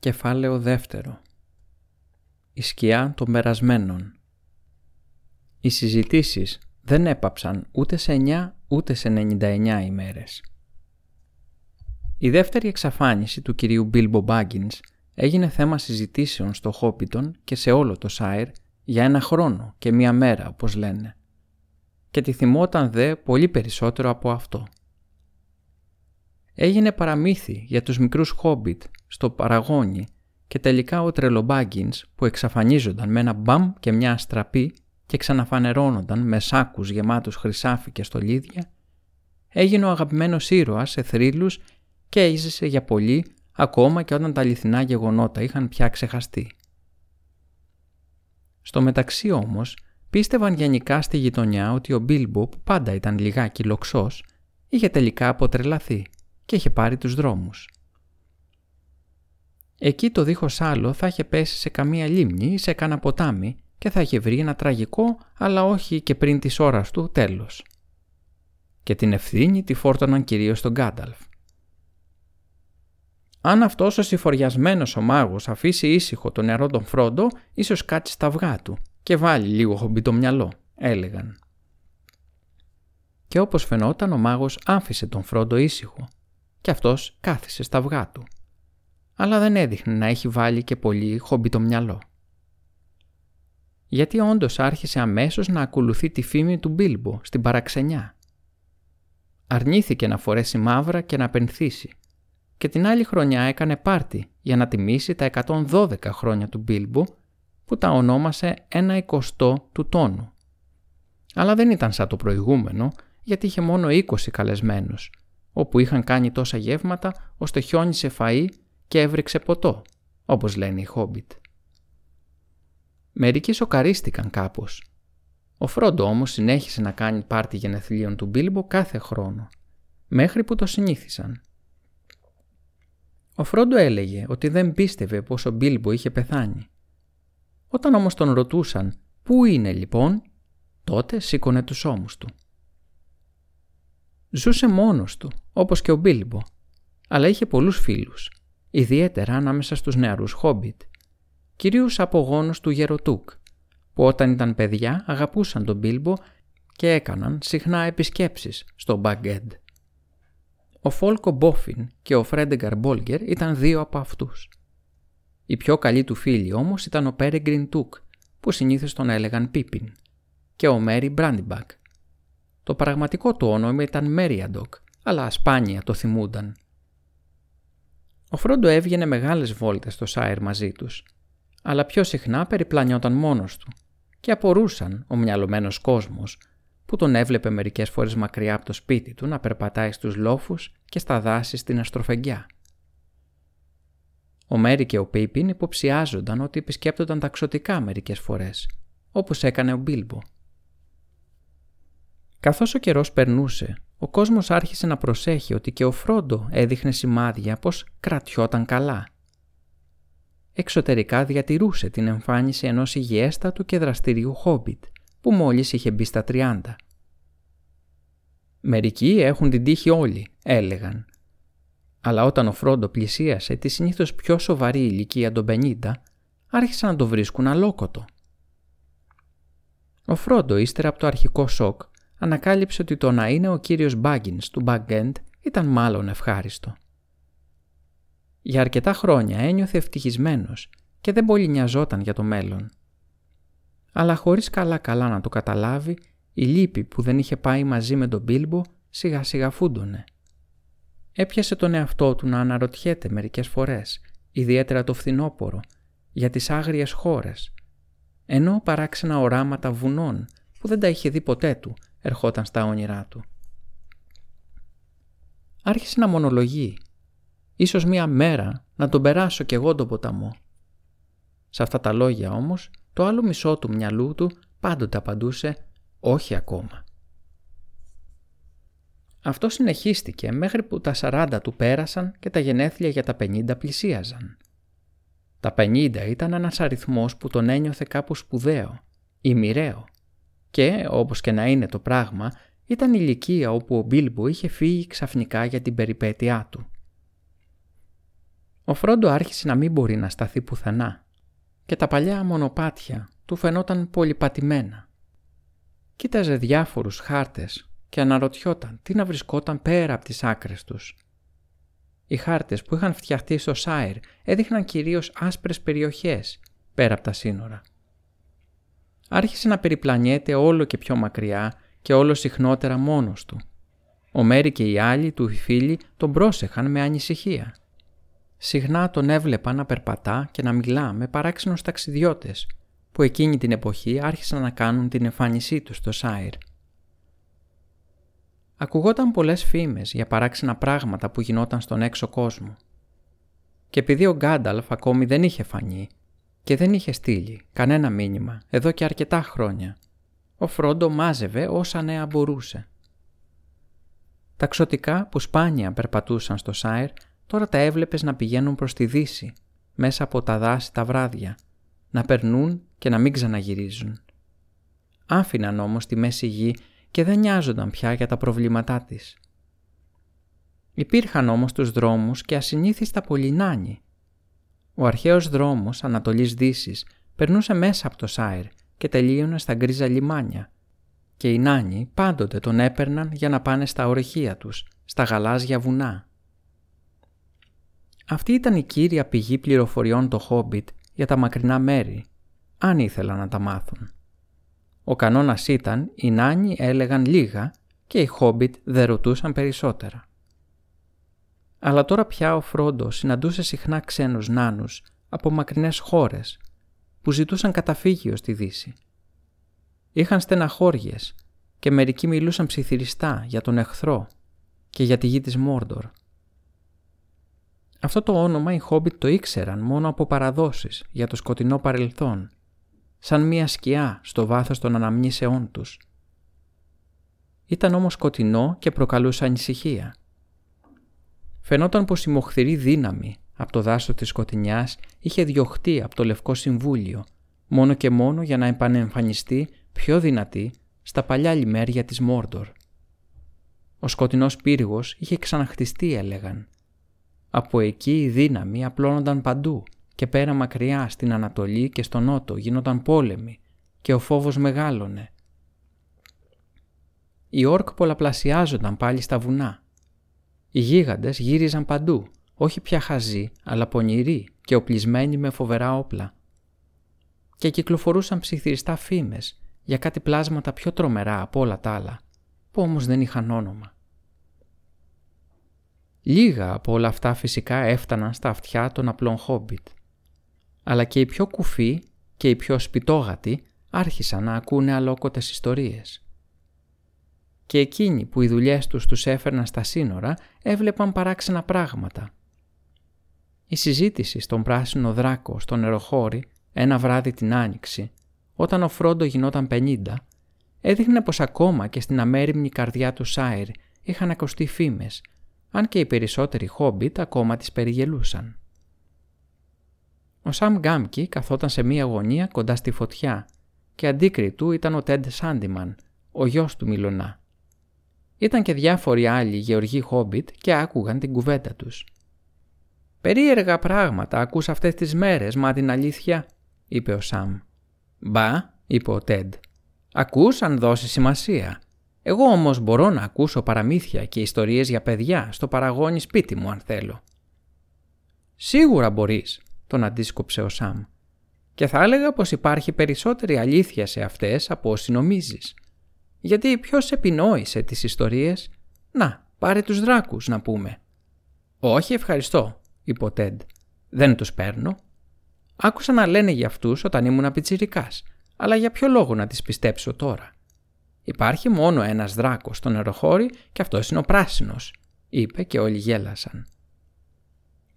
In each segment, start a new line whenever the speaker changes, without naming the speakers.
Κεφάλαιο δεύτερο Η σκιά των περασμένων Οι συζητήσεις δεν έπαψαν ούτε σε 9 ούτε σε 99 ημέρες. Η δεύτερη εξαφάνιση του κυρίου Μπίλμπο Baggins έγινε θέμα συζητήσεων στο Χόπιτον και σε όλο το Σάιρ για ένα χρόνο και μία μέρα όπως λένε. Και τη θυμόταν δε πολύ περισσότερο από αυτό. Έγινε παραμύθι για τους μικρούς Χόμπιτ στο παραγόνι και τελικά ο τρελομπάγκινς που εξαφανίζονταν με ένα μπαμ και μια αστραπή και ξαναφανερώνονταν με σάκους γεμάτους χρυσάφι και στολίδια, έγινε ο αγαπημένος ήρωας σε θρύλους και έζησε για πολύ ακόμα και όταν τα αληθινά γεγονότα είχαν πια ξεχαστεί. Στο μεταξύ όμως, πίστευαν γενικά στη γειτονιά ότι ο Μπίλμπο που πάντα ήταν λιγάκι λοξός, είχε τελικά αποτρελαθεί και είχε πάρει τους δρόμους. Εκεί το δίχως άλλο θα είχε πέσει σε καμία λίμνη ή σε κάνα ποτάμι και θα είχε βρει ένα τραγικό, αλλά όχι και πριν της ώρας του, τέλος. Και την ευθύνη τη φόρτωναν κυρίως στον Γκάνταλφ. Αν αυτός ο συφοριασμένος ο μάγος αφήσει ήσυχο το νερό τον Φρόντο, ίσως κάτσει στα αυγά του και βάλει λίγο χομπί το μυαλό, έλεγαν. Και όπως φαινόταν ο μάγος άφησε τον Φρόντο ήσυχο και αυτός κάθισε στα αυγά του. Αλλά δεν έδειχνε να έχει βάλει και πολύ χομπί το μυαλό. Γιατί όντως άρχισε αμέσως να ακολουθεί τη φήμη του Μπίλμπο στην παραξενιά. Αρνήθηκε να φορέσει μαύρα και να πενθήσει και την άλλη χρονιά έκανε πάρτι για να τιμήσει τα 112 χρόνια του Μπίλμπο που τα ονόμασε ένα εικοστό του τόνου. Αλλά δεν ήταν σαν το προηγούμενο γιατί είχε μόνο 20 καλεσμένους όπου είχαν κάνει τόσα γεύματα ώστε χιόνισε φαΐ και έβριξε ποτό, όπως λένε οι Χόμπιτ. Μερικοί σοκαρίστηκαν κάπως. Ο Φρόντο όμως συνέχισε να κάνει πάρτι γενεθλίων του Μπίλμπο κάθε χρόνο, μέχρι που το συνήθισαν. Ο Φρόντο έλεγε ότι δεν πίστευε πως ο Μπίλμπο είχε πεθάνει. Όταν όμως τον ρωτούσαν «Πού είναι λοιπόν» τότε σήκωνε τους ώμους του. Ζούσε μόνος του, όπως και ο Μπίλμπο, αλλά είχε πολλούς φίλους, ιδιαίτερα ανάμεσα στους νεαρούς Χόμπιτ, κυρίως από γόνους του Γεροτούκ, που όταν ήταν παιδιά αγαπούσαν τον Μπίλμπο και έκαναν συχνά επισκέψεις στο Μπαγκέντ. Ο Φόλκο Μπόφιν και ο Φρέντεγκαρ Μπόλγκερ ήταν δύο από αυτούς. Οι πιο καλοί του φίλοι όμως ήταν ο Πέρεγκριν Τούκ, που συνήθως τον έλεγαν Πίπιν, και ο Μέρι Μπράντιμπακ, το πραγματικό του όνομα ήταν Μέριαντοκ, αλλά σπάνια το θυμούνταν. Ο Φρόντο έβγαινε μεγάλες βόλτες στο Σάιρ μαζί τους, αλλά πιο συχνά περιπλανιόταν μόνος του και απορούσαν ο μυαλωμένος κόσμος που τον έβλεπε μερικές φορές μακριά από το σπίτι του να περπατάει στους λόφους και στα δάση στην αστροφεγγιά. Ο Μέρι και ο Πίπιν υποψιάζονταν ότι επισκέπτονταν ταξωτικά μερικές φορές, όπως έκανε ο Μπίλμπο Καθώς ο καιρός περνούσε, ο κόσμος άρχισε να προσέχει ότι και ο Φρόντο έδειχνε σημάδια πως κρατιόταν καλά. Εξωτερικά διατηρούσε την εμφάνιση ενός υγιέστατου και δραστηριού χόμπιτ, που μόλις είχε μπει στα 30. Μερικοί έχουν την τύχη όλοι, έλεγαν. Αλλά όταν ο Φρόντο πλησίασε τη συνήθως πιο σοβαρή ηλικία των 50, άρχισαν να το βρίσκουν αλόκοτο. Ο Φρόντο ύστερα από το αρχικό σοκ ανακάλυψε ότι το να είναι ο κύριος Μπάγκινς του Back ήταν μάλλον ευχάριστο. Για αρκετά χρόνια ένιωθε ευτυχισμένος και δεν πολύ νοιαζόταν για το μέλλον. Αλλά χωρίς καλά-καλά να το καταλάβει, η λύπη που δεν είχε πάει μαζί με τον Μπίλμπο σιγά σιγά φούντωνε. Έπιασε τον εαυτό του να αναρωτιέται μερικές φορές, ιδιαίτερα το φθινόπορο, για τις άγριες χώρες, ενώ παράξενα οράματα βουνών που δεν τα είχε δει ποτέ του ερχόταν στα όνειρά του. Άρχισε να μονολογεί. Ίσως μία μέρα να τον περάσω κι εγώ τον ποταμό. Σε αυτά τα λόγια όμως, το άλλο μισό του μυαλού του πάντοτε απαντούσε «όχι ακόμα». Αυτό συνεχίστηκε μέχρι που τα 40 του πέρασαν και τα γενέθλια για τα 50 πλησίαζαν. Τα 50 ήταν ένας αριθμός που τον ένιωθε κάπου σπουδαίο ή μοιραίο και, όπως και να είναι το πράγμα, ήταν ηλικία όπου ο Μπίλμπο είχε φύγει ξαφνικά για την περιπέτειά του. Ο Φρόντο άρχισε να μην μπορεί να σταθεί πουθενά και τα παλιά μονοπάτια του φαινόταν πολυπατημένα. Κοίταζε διάφορους χάρτες και αναρωτιόταν τι να βρισκόταν πέρα από τις άκρες τους. Οι χάρτες που είχαν φτιαχτεί στο Σάιρ έδειχναν κυρίως άσπρες περιοχές πέρα από τα σύνορα. Άρχισε να περιπλανιέται όλο και πιο μακριά και όλο συχνότερα μόνος του. Ο Μέρη και οι άλλοι του φίλοι τον πρόσεχαν με ανησυχία. Συχνά τον έβλεπα να περπατά και να μιλά με παράξενους ταξιδιώτες που εκείνη την εποχή άρχισαν να κάνουν την εμφάνισή τους στο Σάιρ. Ακουγόταν πολλές φήμες για παράξενα πράγματα που γινόταν στον έξω κόσμο. Και επειδή ο Γκάνταλφ ακόμη δεν είχε φανεί και δεν είχε στείλει κανένα μήνυμα εδώ και αρκετά χρόνια, ο Φρόντο μάζευε όσα νέα μπορούσε. Τα ξωτικά που σπάνια περπατούσαν στο Σάιρ τώρα τα έβλεπες να πηγαίνουν προς τη δύση, μέσα από τα δάση τα βράδια, να περνούν και να μην ξαναγυρίζουν. Άφηναν όμως τη μέση γη και δεν νοιάζονταν πια για τα προβλήματά της. Υπήρχαν όμως τους δρόμους και ασυνήθιστα πολυνάνοι. Ο αρχαίος δρόμος Ανατολής Δύσης περνούσε μέσα από το Σάιρ και τελείωνε στα γκρίζα λιμάνια και οι νάνοι πάντοτε τον έπαιρναν για να πάνε στα ορυχεία τους, στα γαλάζια βουνά. Αυτή ήταν η κύρια πηγή πληροφοριών το Χόμπιτ για τα μακρινά μέρη, αν ήθελαν να τα μάθουν. Ο κανόνας ήταν οι νάνοι έλεγαν λίγα και οι Χόμπιτ δεν ρωτούσαν περισσότερα. Αλλά τώρα πια ο Φρόντο συναντούσε συχνά ξένους νάνους από μακρινές χώρες που ζητούσαν καταφύγιο στη Δύση. Είχαν στεναχώριες και μερικοί μιλούσαν ψιθυριστά για τον εχθρό και για τη γη της Μόρντορ. Αυτό το όνομα οι Χόμπιτ το ήξεραν μόνο από παραδόσεις για το σκοτεινό παρελθόν, σαν μία σκιά στο βάθος των αναμνήσεών τους. Ήταν όμως σκοτεινό και προκαλούσε ανησυχία. Φαινόταν πως η μοχθηρή δύναμη από το δάσος της σκοτεινιάς είχε διωχτεί από το Λευκό Συμβούλιο, μόνο και μόνο για να επανεμφανιστεί πιο δυνατή στα παλιά λιμέρια της Μόρντορ. Ο σκοτεινός πύργος είχε ξαναχτιστεί έλεγαν. Από εκεί η δύναμη απλώνονταν παντού και πέρα μακριά στην Ανατολή και στο Νότο γίνονταν πόλεμοι και ο φόβος μεγάλωνε. Οι όρκ πολλαπλασιάζονταν πάλι στα βουνά. Οι γίγαντες γύριζαν παντού όχι πια χαζοί, αλλά πονηροί και οπλισμένοι με φοβερά όπλα. Και κυκλοφορούσαν ψιθυριστά φήμες για κάτι πλάσματα πιο τρομερά από όλα τα άλλα, που όμως δεν είχαν όνομα. Λίγα από όλα αυτά φυσικά έφταναν στα αυτιά των απλών χόμπιτ. Αλλά και οι πιο κουφοί και οι πιο σπιτόγατοι άρχισαν να ακούνε αλόκοτες ιστορίες. Και εκείνοι που οι δουλειές τους τους έφερναν στα σύνορα έβλεπαν παράξενα πράγματα η συζήτηση στον πράσινο δράκο στο νεροχώρι ένα βράδυ την Άνοιξη, όταν ο Φρόντο γινόταν 50, έδειχνε πως ακόμα και στην αμέριμνη καρδιά του Σάιρ είχαν ακουστεί φήμες, αν και οι περισσότεροι χόμπιτ ακόμα τις περιγελούσαν. Ο Σαμ Γκάμκι καθόταν σε μία γωνία κοντά στη φωτιά και αντίκριτου ήταν ο Τέντ Σάντιμαν, ο γιος του Μιλονά. Ήταν και διάφοροι άλλοι γεωργοί χόμπιτ και άκουγαν την κουβέντα τους. «Περίεργα πράγματα ακούς αυτές τις μέρες, μα την αλήθεια», είπε ο Σαμ. «Μπα», είπε ο Τέντ. «Ακούς αν δώσει σημασία. Εγώ όμως μπορώ να ακούσω παραμύθια και ιστορίες για παιδιά στο παραγόνι σπίτι μου αν θέλω». «Σίγουρα μπορείς», τον αντίσκοψε ο Σαμ. «Και θα έλεγα πως υπάρχει περισσότερη αλήθεια σε αυτές από όσοι νομίζεις. Γιατί ποιος επινόησε τις ιστορίες; Να, πάρε τους δράκους να πούμε». «Όχι ευχαριστώ», είπε ο Τέντ. Δεν τους παίρνω. Άκουσα να λένε για αυτούς όταν ήμουν πιτσυρικά, αλλά για ποιο λόγο να τις πιστέψω τώρα; Υπάρχει μόνο ένας δράκος στο νεροχώρι και αυτός είναι ο πράσινος, είπε και όλοι γέλασαν.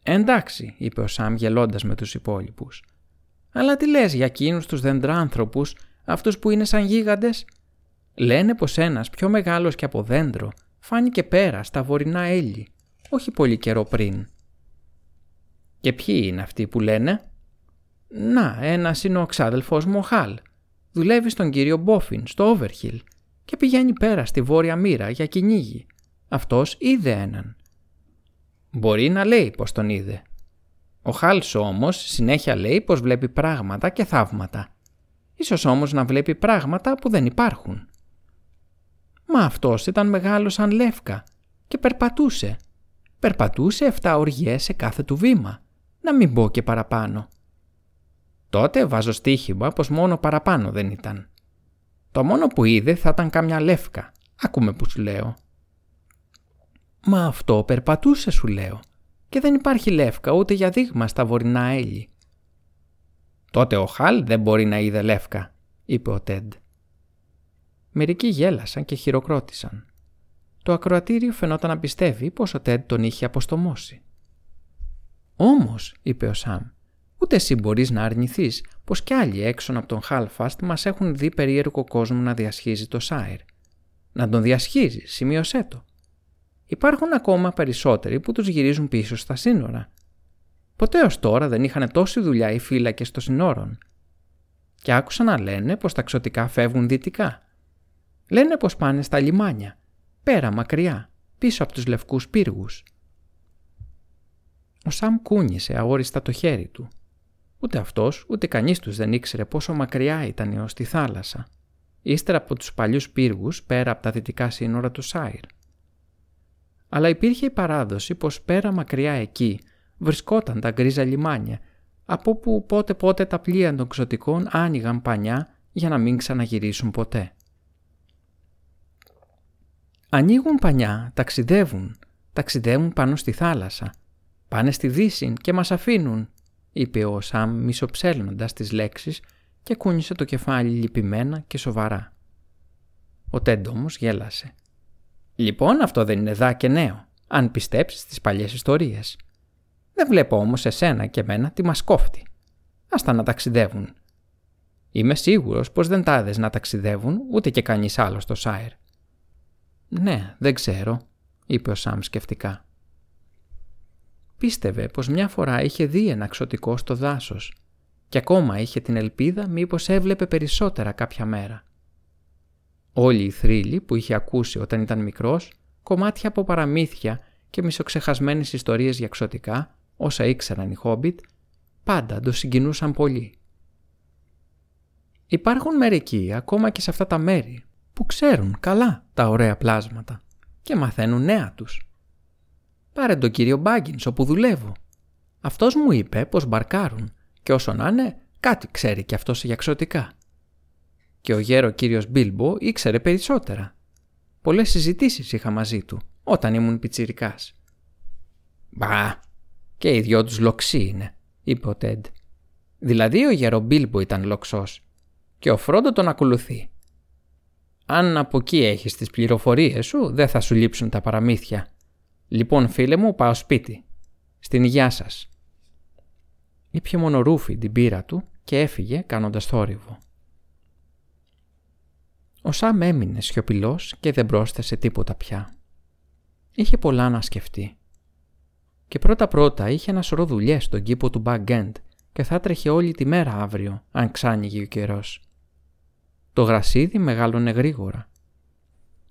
Εντάξει, είπε ο Σαμ γελώντας με τους υπόλοιπους. Αλλά τι λες για εκείνους τους δεντράνθρωπους, αυτούς που είναι σαν γίγαντες; Λένε πως ένας πιο μεγάλος και από δέντρο φάνηκε πέρα στα βορεινά έλλη, όχι πολύ καιρό πριν. Και ποιοι είναι αυτοί που λένε; «Να, ένας είναι ο ξάδελφός μου ο Χαλ. Δουλεύει στον κύριο Μπόφιν στο Όβερχιλ και πηγαίνει πέρα στη βόρεια μοίρα για κυνήγι. Αυτός είδε έναν». Μπορεί να λέει πως τον είδε. Ο Χάλσο όμως συνέχεια λέει πως βλέπει πράγματα και θαύματα. Ίσως όμως να βλέπει πράγματα που δεν υπάρχουν. Μα αυτός ήταν μεγάλος σαν λεύκα και περπατούσε. Περπατούσε 7 οργιές σε κάθε του βήμα. Να μην πω και παραπάνω. Τότε βάζω στοίχημα πως μόνο παραπάνω δεν ήταν. Το μόνο που είδε θα ήταν κάμια λεύκα. Άκουμε που σου λέω. Μα αυτό περπατούσε σου λέω. Και δεν υπάρχει λεύκα ούτε για δείγμα στα βορεινά έλλη. Τότε ο Χαλ δεν μπορεί να είδε λεύκα, είπε ο Τέντ. Μερικοί γέλασαν και χειροκρότησαν. Το ακροατήριο φαινόταν να πιστεύει πως ο Τέντ τον είχε αποστομώσει. «Όμως», είπε ο Σαμ, «ούτε εσύ μπορείς να αρνηθείς πως κι άλλοι έξω από τον Χάλφαστ μας έχουν δει περίεργο κόσμο να διασχίζει το Σάιρ. Να τον διασχίζει, σημείωσέ το. Υπάρχουν ακόμα περισσότεροι που τους γυρίζουν πίσω στα σύνορα. Ποτέ ως τώρα δεν είχαν τόση δουλειά οι φύλακες των σύνορων. Και άκουσα να λένε πως τα ξωτικά φεύγουν δυτικά. Λένε πως πάνε στα λιμάνια, πέρα μακριά, πίσω από τους λευκούς πύργους. Ο Σαμ κούνησε αόριστα το χέρι του. Ούτε αυτός, ούτε κανείς τους δεν ήξερε πόσο μακριά ήταν έως τη θάλασσα, ύστερα από τους παλιούς πύργους πέρα από τα δυτικά σύνορα του Σάιρ. Αλλά υπήρχε η παράδοση πως πέρα μακριά εκεί βρισκόταν τα γκρίζα λιμάνια, από όπου πότε πότε τα πλοία των ξωτικών άνοιγαν πανιά για να μην ξαναγυρίσουν ποτέ. Ανοίγουν πανιά, ταξιδεύουν, ταξιδεύουν πάνω στη θάλασσα. Πάνε στη δύση και μας αφήνουν, είπε ο Σαμ μισοψέλνοντας τις λέξεις και κούνησε το κεφάλι λυπημένα και σοβαρά. Ο Τέντ όμως γέλασε. «Λοιπόν αυτό δεν είναι δά και νέο, αν πιστέψεις τις παλιές ιστορίες. Δεν βλέπω όμως εσένα και εμένα τι μας κόφτει. Άστα να ταξιδεύουν. Είμαι σίγουρος πως δεν τάδες να ταξιδεύουν ούτε και κανείς άλλος στο Σάιρ. «Ναι, δεν ξέρω», είπε ο Σαμ σκεφτικά. Πίστευε πως μια φορά είχε δει ένα ξωτικό στο δάσος και ακόμα είχε την ελπίδα μήπως έβλεπε περισσότερα κάποια μέρα. Όλοι οι θρύλοι που είχε ακούσει όταν ήταν μικρός, κομμάτια από παραμύθια και μισοξεχασμένες ιστορίες για ξωτικά, όσα ήξεραν οι Χόμπιτ, πάντα το συγκινούσαν πολύ. Υπάρχουν μερικοί ακόμα και σε αυτά τα μέρη που ξέρουν καλά τα ωραία πλάσματα και μαθαίνουν νέα τους. Πάρε τον κύριο Μπάγκινς όπου δουλεύω. Αυτός μου είπε πως μπαρκάρουν και όσο να είναι κάτι ξέρει και αυτός για εξωτικά. Και ο γέρο κύριος Μπίλμπο ήξερε περισσότερα. Πολλές συζητήσεις είχα μαζί του όταν ήμουν πιτσιρικάς. «Μπα, και οι δυο τους λοξοί είναι», είπε ο Τέντ. «Δηλαδή ο γέρο Μπίλμπο ήταν λοξός και ο Φρόντο τον ακολουθεί. Αν από εκεί έχεις τις πληροφορίες σου, δεν θα σου λείψουν τα παραμύθια. Λοιπόν, φίλε μου, πάω σπίτι. Στην υγειά σας. Ήπια μόνο ρούφι την πύρα του και έφυγε κάνοντας θόρυβο. Ο Σαμ έμεινε σιωπηλός και δεν πρόσθεσε τίποτα πια. Είχε πολλά να σκεφτεί. Και πρώτα-πρώτα είχε ένα σωρό δουλειές στον κήπο του Back και θα τρέχει όλη τη μέρα αύριο, αν ξάνοιγε ο καιρός. Το γρασίδι μεγάλωνε γρήγορα.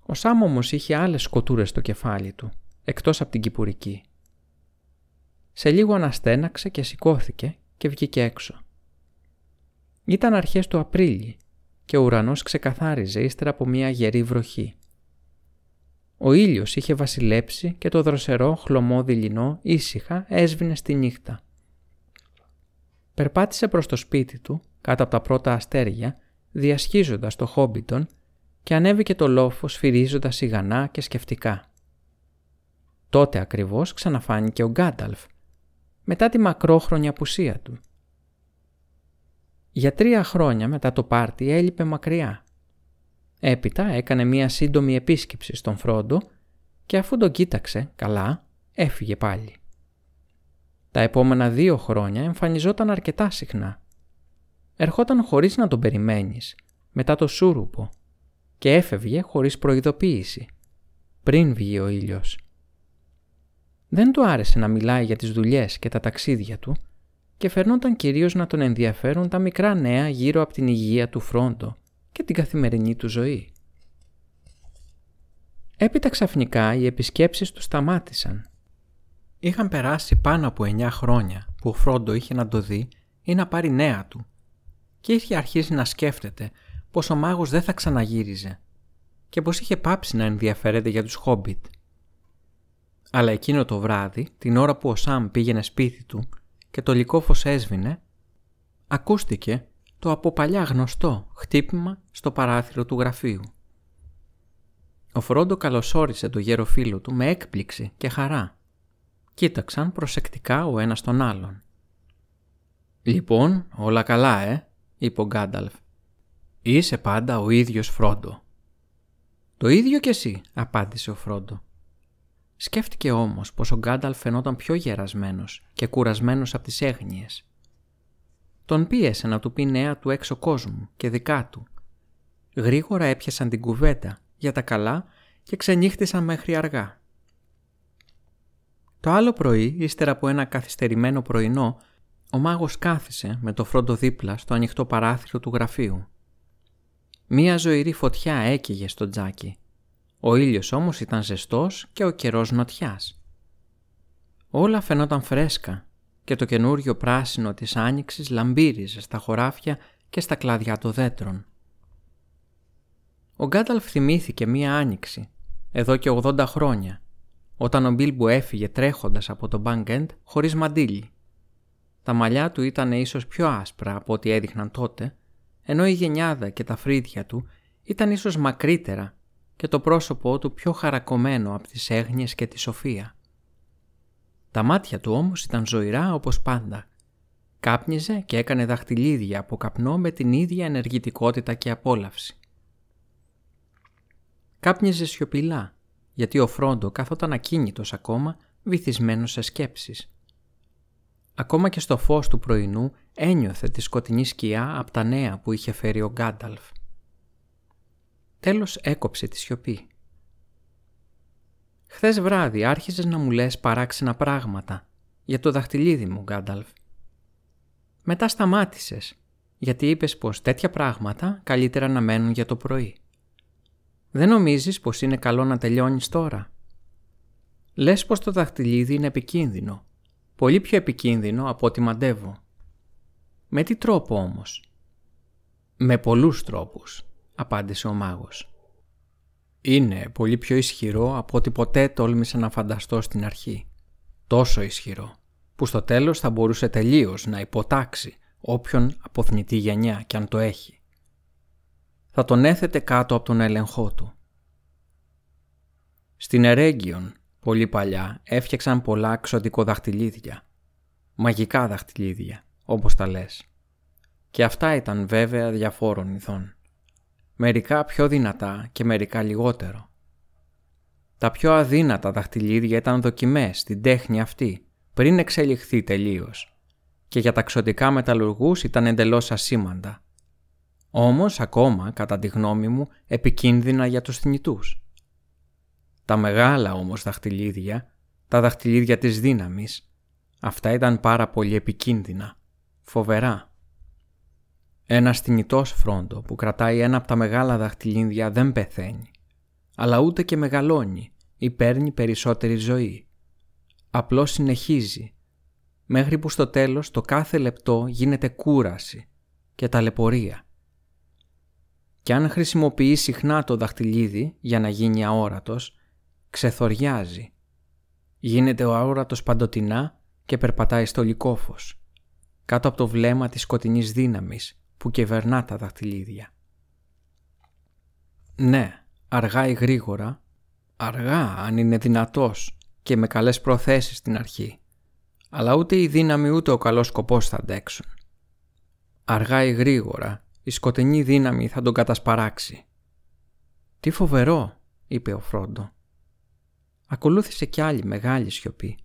Ο Σάμ όμως είχε άλλες σκοτούρες στο κεφάλι του, εκτός από την κυπουρική. Σε λίγο αναστέναξε και σηκώθηκε και βγήκε έξω. Ήταν αρχές του Απρίλη και ο ουρανός ξεκαθάριζε ύστερα από μια γερή βροχή. Ο ήλιος είχε βασιλέψει και το δροσερό χλωμό δειλινό ήσυχα έσβηνε στη νύχτα. Περπάτησε προς το σπίτι του, κάτω από τα πρώτα αστέρια διασχίζοντας το Χόμπιτον και ανέβηκε το λόφος σφυρίζοντας σιγανά και σκεφτικά. Τότε ακριβώς ξαναφάνηκε ο Γκάνταλφ, μετά τη μακρόχρονη απουσία του. Για τρία χρόνια μετά το πάρτι έλειπε μακριά. Έπειτα έκανε μία σύντομη επίσκεψη στον Φρόντο και αφού τον κοίταξε καλά, έφυγε πάλι. Τα επόμενα δύο χρόνια εμφανιζόταν αρκετά συχνά ερχόταν χωρίς να τον περιμένεις, μετά το σούρουπο και έφευγε χωρίς προειδοποίηση, πριν βγει ο ήλιος. Δεν του άρεσε να μιλάει για τις δουλειές και τα ταξίδια του και φερνόταν κυρίως να τον ενδιαφέρουν τα μικρά νέα γύρω από την υγεία του φρόντο και την καθημερινή του ζωή. Έπειτα ξαφνικά οι επισκέψεις του σταμάτησαν. Είχαν περάσει πάνω από 9 χρόνια που ο Φρόντο είχε να το δει ή να πάρει νέα του και είχε αρχίσει να σκέφτεται πως ο μάγος δεν θα ξαναγύριζε και πως είχε πάψει να ενδιαφέρεται για τους Χόμπιτ. Αλλά εκείνο το βράδυ, την ώρα που ο Σαμ πήγαινε σπίτι του και το λικό φως έσβηνε, ακούστηκε το από παλιά γνωστό χτύπημα στο παράθυρο του γραφείου. Ο Φρόντο καλωσόρισε το γέρο φίλο του με έκπληξη και χαρά. Κοίταξαν προσεκτικά ο ένας τον άλλον. «Λοιπόν, όλα καλά, ε», είπε ο Γκάνταλφ. «Είσαι πάντα ο ίδιος Φρόντο». «Το ίδιο κι εσύ», απάντησε ο Φρόντο. Σκέφτηκε όμως πως ο Γκάνταλφ φαινόταν πιο γερασμένος και κουρασμένος από τις έγνοιες. Τον πίεσε να του πει νέα του έξω κόσμου και δικά του. Γρήγορα έπιασαν την κουβέντα για τα καλά και ξενύχτησαν μέχρι αργά. Το άλλο πρωί, ύστερα από ένα καθυστερημένο πρωινό, ο μάγος κάθισε με το φρόντο δίπλα στο ανοιχτό παράθυρο του γραφείου. Μία ζωηρή φωτιά έκαιγε στο τζάκι. Ο ήλιος όμως ήταν ζεστός και ο καιρός νοτιάς. Όλα φαινόταν φρέσκα και το καινούριο πράσινο της άνοιξης λαμπύριζε στα χωράφια και στα κλαδιά των δέντρων. Ο Γκάταλφ θυμήθηκε μία άνοιξη, εδώ και 80 χρόνια, όταν ο Μπίλμπου έφυγε τρέχοντας από το Μπαγκέντ χωρίς μαντίλι. Τα μαλλιά του ήταν ίσως πιο άσπρα από ό,τι έδειχναν τότε, ενώ η γενιάδα και τα φρύδια του ήταν ίσως μακρύτερα και το πρόσωπό του πιο χαρακωμένο από τις έγνοιες και τη σοφία. Τα μάτια του όμως ήταν ζωηρά όπως πάντα. Κάπνιζε και έκανε δαχτυλίδια από καπνό με την ίδια ενεργητικότητα και απόλαυση. Κάπνιζε σιωπηλά, γιατί ο Φρόντο καθόταν ακίνητος ακόμα, βυθισμένος σε σκέψεις. Ακόμα και στο φως του πρωινού ένιωθε τη σκοτεινή σκιά από τα νέα που είχε φέρει ο Γκάνταλφ. Τέλος έκοψε τη σιωπή. Χθες βράδυ άρχιζες να μου λες παράξενα πράγματα για το δαχτυλίδι μου, Γκάνταλφ. Μετά σταμάτησες, γιατί είπες πως τέτοια πράγματα καλύτερα να μένουν για το πρωί. Δεν νομίζεις πως είναι καλό να τελειώνεις τώρα. Λες πως το δαχτυλίδι είναι επικίνδυνο. Πολύ πιο επικίνδυνο από ό,τι μαντεύω. Με τι τρόπο όμως; Με πολλούς τρόπους, απάντησε ο μάγος. Είναι πολύ πιο ισχυρό από ό,τι ποτέ τόλμησα να φανταστώ στην αρχή. Τόσο ισχυρό, που στο τέλος θα μπορούσε τελείως να υποτάξει όποιον αποθνητή γενιά κι αν το έχει θα τον έθετε κάτω από τον έλεγχό του. Στην Ερέγγιον, πολύ παλιά, έφτιαξαν πολλά ξωτικοδαχτυλίδια. Μαγικά δαχτυλίδια, όπως τα λες. Και αυτά ήταν βέβαια διαφόρων ηθών. Μερικά πιο δυνατά και μερικά λιγότερο. Τα πιο αδύνατα δαχτυλίδια ήταν δοκιμές στην τέχνη αυτή, πριν εξελιχθεί τελείως. Και για τα ξωτικά μεταλλουργούς ήταν εντελώς ασήμαντα όμως ακόμα, κατά τη γνώμη μου, επικίνδυνα για τους θνητούς. Τα μεγάλα όμως δαχτυλίδια, τα δαχτυλίδια της δύναμης, αυτά ήταν πάρα πολύ επικίνδυνα, φοβερά. Ένα θνητός φρόντο που κρατάει ένα από τα μεγάλα δαχτυλίδια δεν πεθαίνει, αλλά ούτε και μεγαλώνει ή παίρνει περισσότερη ζωή. Απλώς συνεχίζει, μέχρι που στο τέλος το κάθε λεπτό γίνεται κούραση και ταλαιπωρία και αν χρησιμοποιεί συχνά το δαχτυλίδι για να γίνει αόρατος, ξεθοριάζει. Γίνεται ο αόρατος παντοτινά και περπατάει στο λικόφος, κάτω από το βλέμμα της σκοτεινής δύναμης που κεβερνά τα δαχτυλίδια. Ναι, αργά ή γρήγορα, αργά αν είναι δυνατός και με καλές προθέσεις στην αρχή, αλλά ούτε η δύναμη ούτε ο καλός σκοπός θα αντέξουν. Αργά ή γρήγορα η σκοτεινή δύναμη θα τον κατασπαράξει. «Τι φοβερό», είπε ο Φρόντο. Ακολούθησε κι άλλη μεγάλη σιωπή.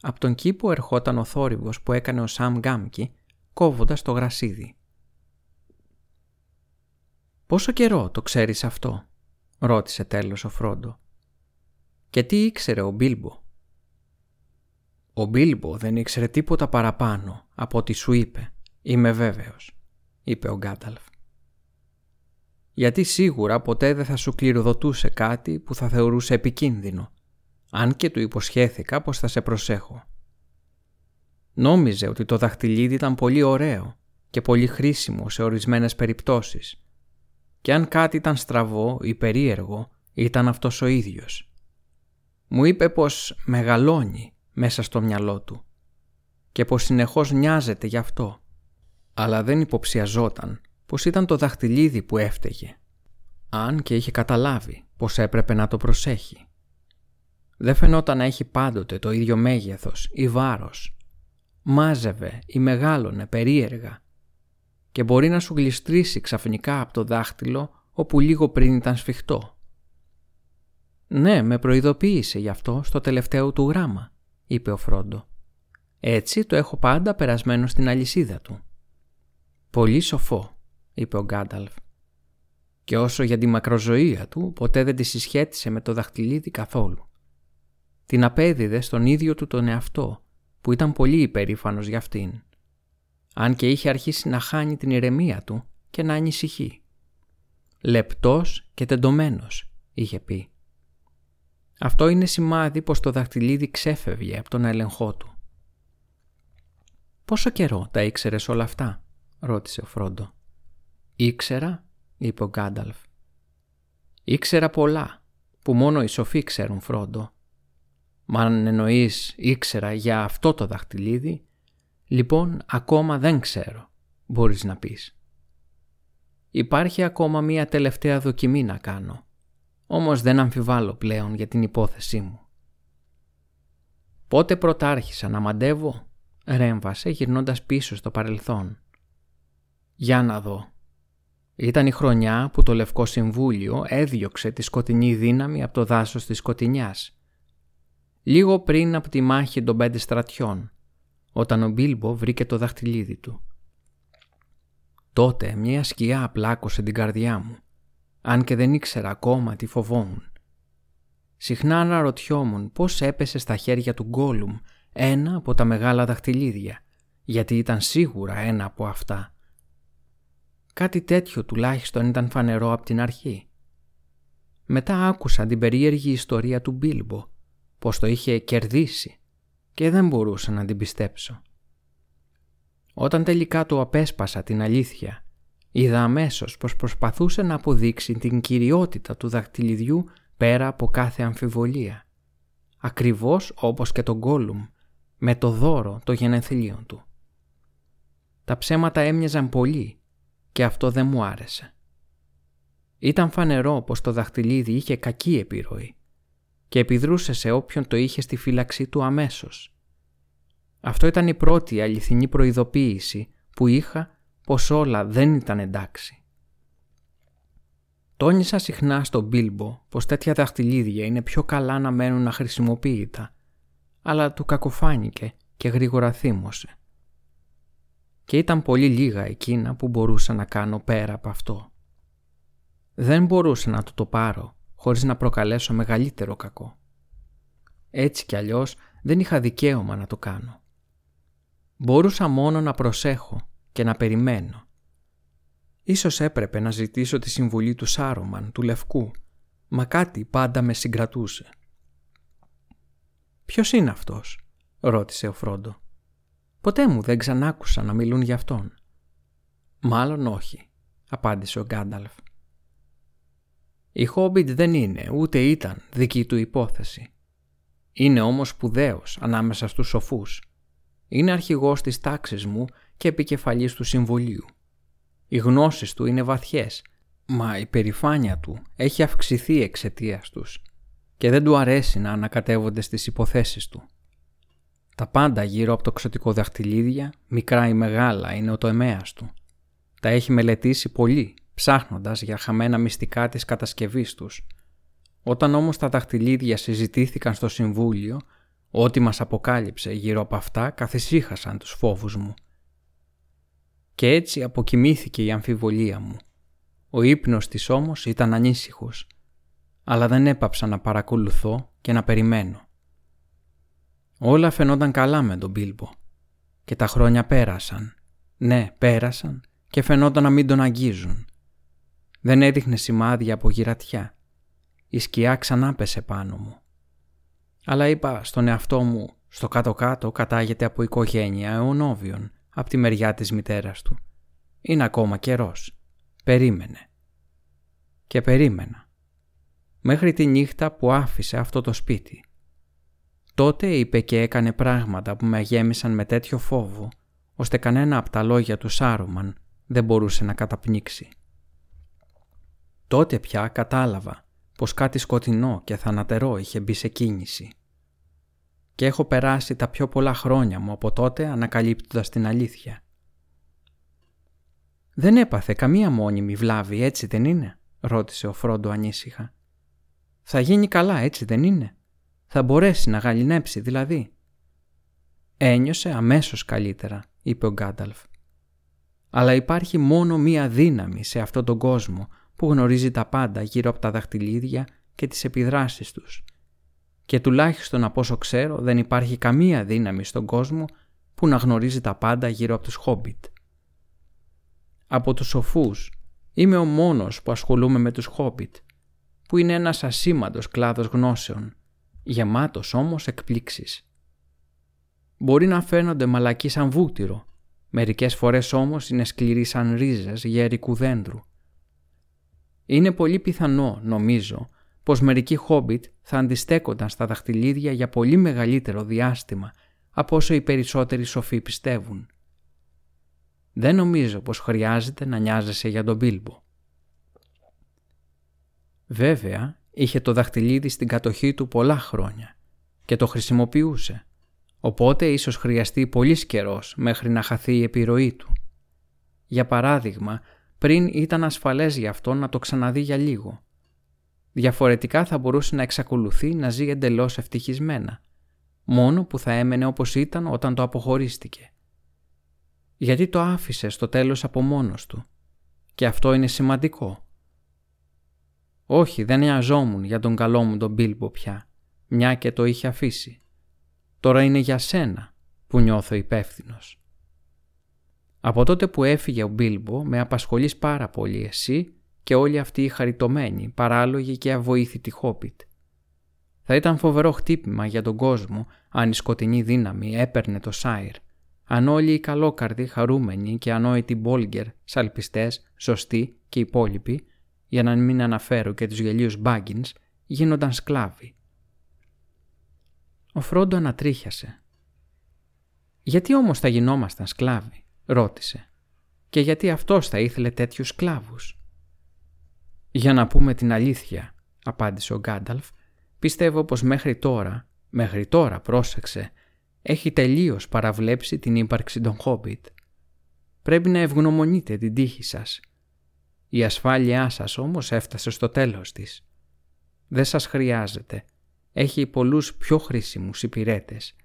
Από τον κήπο ερχόταν ο θόρυβος που έκανε ο Σαμ Γκάμκι κόβοντας το γρασίδι. «Πόσο καιρό το ξέρεις αυτό» ρώτησε τέλος ο Φρόντο. «Και τι ήξερε ο Μπίλμπο» Ο Μπίλμπο δεν ήξερε τίποτα παραπάνω από ό,τι σου είπε, είμαι βέβαιος είπε ο Γκάταλφ. Γιατί σίγουρα ποτέ δεν θα σου κληροδοτούσε κάτι που θα θεωρούσε επικίνδυνο, αν και του υποσχέθηκα πως θα σε προσέχω. Νόμιζε ότι το δαχτυλίδι ήταν πολύ ωραίο και πολύ χρήσιμο σε ορισμένες περιπτώσεις και αν κάτι ήταν στραβό ή περίεργο ήταν αυτός ο ίδιος. Μου είπε πως μεγαλώνει μέσα στο μυαλό του και πως συνεχώς νοιάζεται γι' αυτό αλλά δεν υποψιαζόταν πως ήταν το δαχτυλίδι που έφταιγε αν και είχε καταλάβει πως έπρεπε να το προσέχει. Δεν φαινόταν να έχει πάντοτε το ίδιο μέγεθος ή βάρος. Μάζευε ή μεγάλωνε περίεργα και μπορεί να σου γλιστρήσει ξαφνικά από το δάχτυλο όπου λίγο πριν ήταν σφιχτό. «Ναι, με προειδοποίησε γι' αυτό στο τελευταίο του γράμμα», είπε ο Φρόντο. «Έτσι το έχω πάντα περασμένο στην αλυσίδα του». «Πολύ σοφό», είπε ο Γκάνταλφ. Και όσο για τη μακροζωία του, ποτέ δεν τη συσχέτισε με το δαχτυλίδι καθόλου. Την απέδιδε στον ίδιο του τον εαυτό, που ήταν πολύ υπερήφανος για αυτήν. Αν και είχε αρχίσει να χάνει την ηρεμία του και να ανησυχεί. «Λεπτός και τεντωμένος», είχε πει. Αυτό είναι σημάδι πως το δαχτυλίδι ξέφευγε από τον έλεγχό του. «Πόσο καιρό τα ήξερες όλα αυτά» ρώτησε ο Φρόντο. «Ήξερα», είπε ο Γκάνταλφ. «Ήξερα πολλά, που μόνο οι σοφοί ξέρουν, Φρόντο. Μα αν εννοείς ήξερα για αυτό το δαχτυλίδι, λοιπόν ακόμα δεν ξέρω, μπορείς να πεις. Υπάρχει ακόμα μία τελευταία δοκιμή να κάνω, όμως δεν αμφιβάλλω πλέον για την υπόθεσή μου. Πότε πρωτάρχισα να μαντεύω, ρέμβασε γυρνώντας πίσω στο παρελθόν. Για να δω. Ήταν η χρονιά που το Λευκό Συμβούλιο έδιωξε τη σκοτεινή δύναμη από το δάσος της Σκοτεινιάς. Λίγο πριν από τη μάχη των πέντε στρατιών, όταν ο Μπίλμπο βρήκε το δαχτυλίδι του. Τότε μια σκιά πλάκωσε την καρδιά μου, αν και δεν ήξερα ακόμα τι φοβόμουν. Συχνά αναρωτιόμουν πώς έπεσε στα χέρια του Γκόλουμ ένα από τα μεγάλα δαχτυλίδια, γιατί ήταν σίγουρα ένα από αυτά. Κάτι τέτοιο τουλάχιστον ήταν φανερό από την αρχή. Μετά άκουσα την περίεργη ιστορία του Μπίλμπο, πως το είχε κερδίσει και δεν μπορούσα να την πιστέψω. Όταν τελικά του απέσπασα την αλήθεια, είδα αμέσως πως προσπαθούσε να αποδείξει την κυριότητα του δαχτυλιδιού πέρα από κάθε αμφιβολία. Ακριβώς όπως και τον Γκόλουμ, με το δώρο των γενεθλίων του. Τα ψέματα έμοιαζαν πολύ και αυτό δεν μου άρεσε. Ήταν φανερό πως το δαχτυλίδι είχε κακή επιρροή και επιδρούσε σε όποιον το είχε στη φύλαξή του αμέσως. Αυτό ήταν η πρώτη αληθινή προειδοποίηση που είχα πως όλα δεν ήταν εντάξει. Τόνισα συχνά στον Μπίλμπο πως τέτοια δαχτυλίδια είναι πιο καλά να μένουν αχρησιμοποιητά, αλλά του κακοφάνηκε και γρήγορα θύμωσε και ήταν πολύ λίγα εκείνα που μπορούσα να κάνω πέρα από αυτό. Δεν μπορούσα να του το πάρω χωρίς να προκαλέσω μεγαλύτερο κακό. Έτσι κι αλλιώς δεν είχα δικαίωμα να το κάνω. Μπορούσα μόνο να προσέχω και να περιμένω. Ίσως έπρεπε να ζητήσω τη συμβουλή του Σάρωμαν, του Λευκού, μα κάτι πάντα με συγκρατούσε. «Ποιος είναι αυτός» ρώτησε ο Φρόντο. Ποτέ μου δεν ξανάκουσα να μιλούν για αυτόν. Μάλλον όχι, απάντησε ο Γκάνταλφ. Η Χόμπιτ δεν είναι, ούτε ήταν, δική του υπόθεση. Είναι όμως σπουδαίος ανάμεσα στους σοφούς. Είναι αρχηγός της τάξης μου και επικεφαλής του Συμβουλίου. Οι γνώσεις του είναι βαθιές, μα η περηφάνεια του έχει αυξηθεί εξαιτίας τους και δεν του αρέσει να ανακατεύονται στις υποθέσεις του. Τα πάντα γύρω από το ξωτικό δαχτυλίδια, μικρά ή μεγάλα, είναι ο τοεμέας του. Τα έχει μελετήσει πολύ, ψάχνοντας για χαμένα μυστικά της κατασκευής τους. Όταν όμως τα δαχτυλίδια συζητήθηκαν στο Συμβούλιο, ό,τι μας αποκάλυψε γύρω από αυτά καθησύχασαν τους φόβους μου. Και έτσι αποκοιμήθηκε η αμφιβολία μου. Ο ύπνος της όμως ήταν ανήσυχος, αλλά δεν έπαψα να παρακολουθώ και να περιμένω. Όλα φαινόταν καλά με τον Μπίλμπο. Και τα χρόνια πέρασαν. Ναι, πέρασαν και φαινόταν να μην τον αγγίζουν. Δεν έδειχνε σημάδια από γυρατιά. Η σκιά ξανά πέσε πάνω μου. Αλλά είπα στον εαυτό μου, στο κάτω-κάτω κατάγεται από οικογένεια αιωνόβιων, από τη μεριά της μητέρας του. Είναι ακόμα καιρός. Περίμενε. Και περίμενα. Μέχρι τη νύχτα που άφησε αυτό το σπίτι. Τότε είπε και έκανε πράγματα που με γέμισαν με τέτοιο φόβο, ώστε κανένα από τα λόγια του Σάρουμαν δεν μπορούσε να καταπνίξει. Τότε πια κατάλαβα πως κάτι σκοτεινό και θανατερό είχε μπει σε κίνηση. Και έχω περάσει τα πιο πολλά χρόνια μου από τότε ανακαλύπτοντας την αλήθεια. «Δεν έπαθε καμία μόνιμη βλάβη, έτσι δεν είναι» ρώτησε ο Φρόντο ανήσυχα. «Θα γίνει καλά, έτσι δεν είναι» Θα μπορέσει να γαλινέψει δηλαδή; Ένιωσε αμέσως καλύτερα, είπε ο Γκάνταλφ. Αλλά υπάρχει μόνο μία δύναμη σε αυτόν τον κόσμο που γνωρίζει τα πάντα γύρω από τα δαχτυλίδια και τις επιδράσεις τους. Και τουλάχιστον από όσο ξέρω δεν υπάρχει καμία δύναμη στον κόσμο που να γνωρίζει τα πάντα γύρω από τους Χόμπιτ. Από τους σοφούς είμαι ο μόνος που ασχολούμαι με τους Χόμπιτ, που είναι ένας ασήμαντος κλάδος γνώσεων γεμάτος όμως εκπλήξεις. Μπορεί να φαίνονται μαλακοί σαν βούτυρο, μερικές φορές όμως είναι σκληροί σαν ρίζες γερικού δέντρου. Είναι πολύ πιθανό, νομίζω, πως μερικοί χόμπιτ θα αντιστέκονταν στα δαχτυλίδια για πολύ μεγαλύτερο διάστημα από όσο οι περισσότεροι σοφοί πιστεύουν. Δεν νομίζω πως χρειάζεται να νοιάζεσαι για τον Μπίλμπο. Βέβαια, είχε το δαχτυλίδι στην κατοχή του πολλά χρόνια και το χρησιμοποιούσε, οπότε ίσως χρειαστεί πολύς καιρός μέχρι να χαθεί η επιρροή του. Για παράδειγμα, πριν ήταν ασφαλές για αυτό να το ξαναδεί για λίγο. Διαφορετικά θα μπορούσε να εξακολουθεί να ζει εντελώς ευτυχισμένα, μόνο που θα έμενε όπως ήταν όταν το αποχωρίστηκε. Γιατί το άφησε στο τέλος από μόνος του; Και αυτό είναι σημαντικό, όχι, δεν νοιαζόμουν για τον καλό μου τον Μπίλμπο πια, μια και το είχε αφήσει. Τώρα είναι για σένα που νιώθω υπεύθυνος. Από τότε που έφυγε ο Μπίλμπο με απασχολείς πάρα πολύ εσύ και όλοι αυτοί οι χαριτωμένοι, παράλογοι και αβοήθητοι χόπιτ. Θα ήταν φοβερό χτύπημα για τον κόσμο αν η σκοτεινή δύναμη έπαιρνε το Σάιρ, αν όλοι οι καλόκαρδοι, χαρούμενοι και ανόητοι μπόλγκερ, σαλπιστές, σωστοί και υπόλοιποι για να μην αναφέρω και τους γελίους Μπάγκινς, γίνονταν σκλάβοι. Ο Φρόντο ανατρίχιασε. «Γιατί όμως θα γινόμασταν σκλάβοι» ρώτησε. «Και γιατί αυτός θα ήθελε τέτοιους σκλάβους» «Για να πούμε την αλήθεια», απάντησε ο Γκάνταλφ, «πιστεύω πως μέχρι τώρα, μέχρι τώρα πρόσεξε, έχει τελείως παραβλέψει την ύπαρξη των Χόμπιτ. Πρέπει να ευγνωμονείτε την τύχη σας η ασφάλειά σας όμως έφτασε στο τέλος της. Δεν σας χρειάζεται. Έχει πολλούς πιο χρήσιμους υπηρέτες.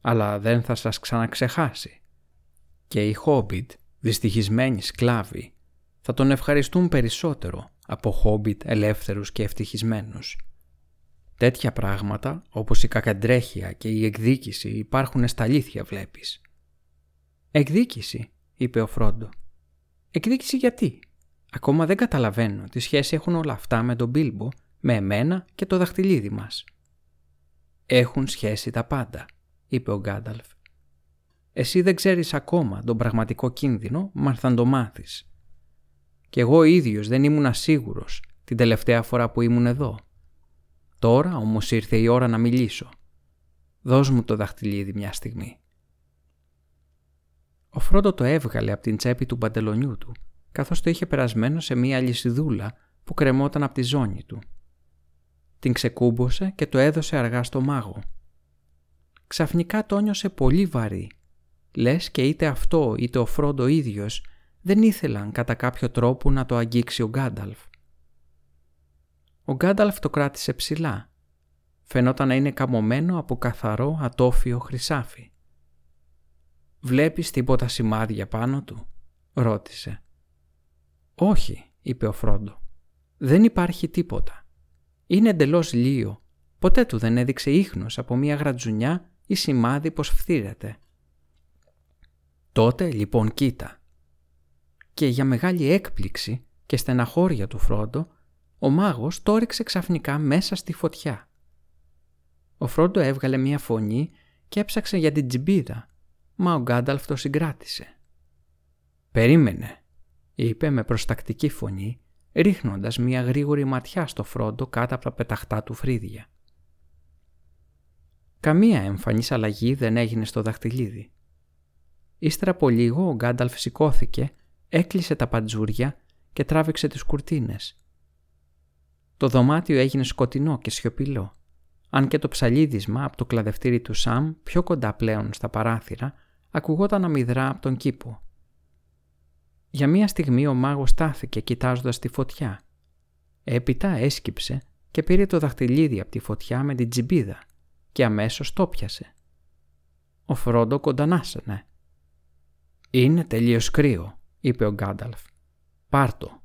Αλλά δεν θα σας ξαναξεχάσει. Και οι Χόμπιτ, δυστυχισμένοι σκλάβοι, θα τον ευχαριστούν περισσότερο από Χόμπιτ ελεύθερους και ευτυχισμένους. Τέτοια πράγματα όπως η κακαντρέχεια και η εκδίκηση υπάρχουν στα αλήθεια βλέπεις. «Εκδίκηση» είπε ο Φρόντο. «Εκδίκηση γιατί» Ακόμα δεν καταλαβαίνω τι σχέση έχουν όλα αυτά με τον Μπίλμπο, με εμένα και το δαχτυλίδι μας. «Έχουν σχέση τα πάντα», είπε ο Γκάνταλφ. «Εσύ δεν ξέρεις ακόμα τον πραγματικό κίνδυνο, μα θα το μάθεις. Κι εγώ ίδιος δεν ήμουν ασίγουρος την τελευταία φορά που ήμουν εδώ. Τώρα όμως ήρθε η ώρα να μιλήσω. Δώσ' μου το δαχτυλίδι μια στιγμή». Ο Φρόντο το έβγαλε από την τσέπη του παντελονιού του καθώς το είχε περασμένο σε μία λυσιδούλα που κρεμόταν από τη ζώνη του. Την ξεκούμπωσε και το έδωσε αργά στο μάγο. Ξαφνικά το νιώσε πολύ βαρύ. Λες και είτε αυτό είτε ο Φρόντο ίδιος δεν ήθελαν κατά κάποιο τρόπο να το αγγίξει ο Γκάνταλφ. Ο Γκάνταλφ το κράτησε ψηλά. Φαινόταν να είναι καμωμένο από καθαρό ατόφιο χρυσάφι. «Βλέπεις τίποτα σημάδια πάνω του» ρώτησε. «Όχι», είπε ο Φρόντο. «Δεν υπάρχει τίποτα. Είναι εντελώς λίο. Ποτέ του δεν έδειξε ίχνος από μια γρατζουνιά ή σημάδι πως φθήρεται». «Τότε λοιπόν κοίτα». Και για μεγάλη έκπληξη και στεναχώρια του Φρόντο, ο μάγος το ξαφνικά μέσα στη φωτιά. Ο Φρόντο έβγαλε μια φωνή και έψαξε για την τζιμπίδα, μα ο Γκάνταλφ το συγκράτησε. «Περίμενε», είπε με προστακτική φωνή, ρίχνοντας μια γρήγορη ματιά στο Φρόντο κάτω από τα πεταχτά του φρύδια. Καμία εμφανής αλλαγή δεν έγινε στο δαχτυλίδι. Ύστερα από λίγο ο Γκάνταλφ σηκώθηκε, έκλεισε τα παντζούρια και τράβηξε τις κουρτίνες. Το δωμάτιο έγινε σκοτεινό και σιωπηλό, αν και το ψαλίδισμα από το κλαδευτήρι του Σαμ πιο κοντά πλέον στα παράθυρα ακουγόταν αμυδρά από τον κήπο. Για μία στιγμή ο μάγος στάθηκε κοιτάζοντας τη φωτιά. Έπειτα έσκυψε και πήρε το δαχτυλίδι από τη φωτιά με την τζιμπίδα και αμέσως το πιασε. Ο Φρόντο κοντανάσανε. «Είναι τελείως κρύο», είπε ο Γκάνταλφ. «Πάρτο».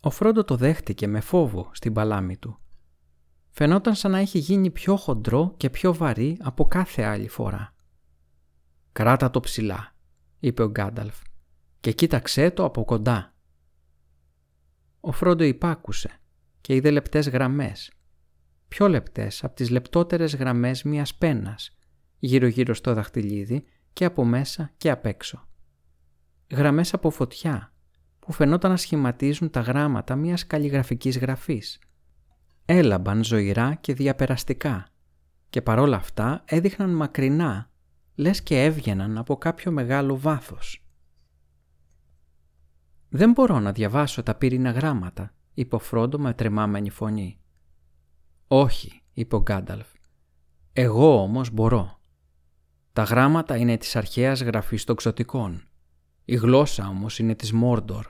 Ο Φρόντο το δέχτηκε με φόβο στην παλάμη του. Φαινόταν σαν να έχει γίνει πιο χοντρό και πιο βαρύ από κάθε άλλη φορά. «Κράτα το ψηλά», είπε ο Γκάνταλφ, «και κοίταξέ το από κοντά». Ο Φρόντο υπάκουσε και είδε λεπτές γραμμές, πιο λεπτές από τις λεπτότερες γραμμές μιας πένας, γύρω-γύρω στο δαχτυλίδι και από μέσα και απ' έξω. Γραμμές από φωτιά, που φαινόταν να σχηματίζουν τα γράμματα μιας καλλιγραφικής γραφής. Έλαμπαν ζωηρά και διαπεραστικά και παρόλα αυτά έδειχναν μακρινά, λες και έβγαιναν από κάποιο μεγάλο βάθος. «Δεν μπορώ να διαβάσω τα πύρινα γράμματα», είπε ο Φρόντο με τρεμάμενη φωνή. «Όχι», είπε ο Γκάνταλφ. «Εγώ όμως μπορώ. Τα γράμματα είναι της αρχαίας γραφής των ξωτικών. Η γλώσσα όμως είναι της Μόρντορ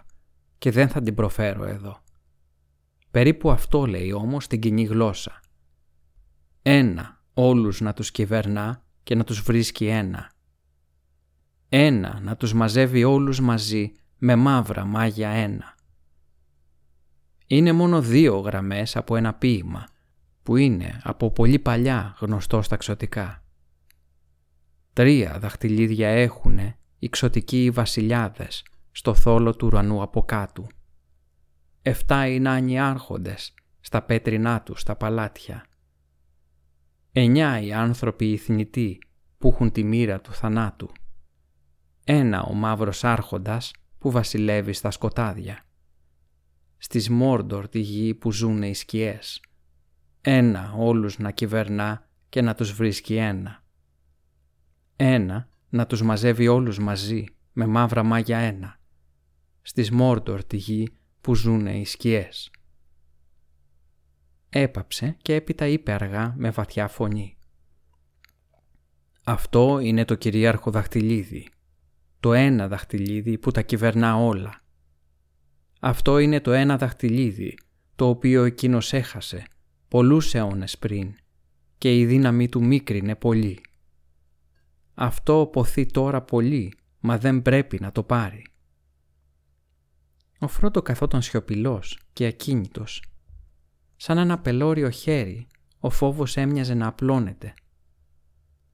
και δεν θα την προφέρω εδώ. Περίπου αυτό λέει όμως την κοινή γλώσσα. Ένα, όλους να τους κυβερνά και να τους βρίσκει ένα. Ένα, να τους μαζεύει όλους μαζί με μαύρα μάγια ένα. Είναι μόνο δύο γραμμές από ένα ποίημα που είναι από πολύ παλιά γνωστό στα ξωτικά. Τρία δαχτυλίδια έχουνε οι ξωτικοί βασιλιάδες στο θόλο του ουρανού από κάτω. Εφτά οι νάνοι άρχοντες στα πέτρινά τους στα παλάτια. Εννιά οι άνθρωποι οι θνητοί που έχουν τη μοίρα του θανάτου. Ένα ο μαύρος άρχοντας που βασιλεύει στα σκοτάδια. Στις Μόρντορ τη γη που ζουνε οι σκιές. Ένα όλους να κυβερνά και να τους βρίσκει ένα. Ένα να τους μαζεύει όλους μαζί με μαύρα μάγια ένα. Στις Μόρντορ τη γη που ζουνε οι σκιές. Έπαψε και έπειτα είπε αργά με βαθιά φωνή. Αυτό είναι το κυρίαρχο δαχτυλίδι. Το ένα δαχτυλίδι που τα κυβερνά όλα. Αυτό είναι το ένα δαχτυλίδι το οποίο εκείνος έχασε πολλούς αιώνες πριν και η δύναμή του μίκρινε πολύ. Αυτό ποθεί τώρα πολύ, μα δεν πρέπει να το πάρει. Ο Φρόντο καθόταν σιωπηλός και ακίνητος. Σαν ένα πελώριο χέρι, ο φόβος έμοιαζε να απλώνεται.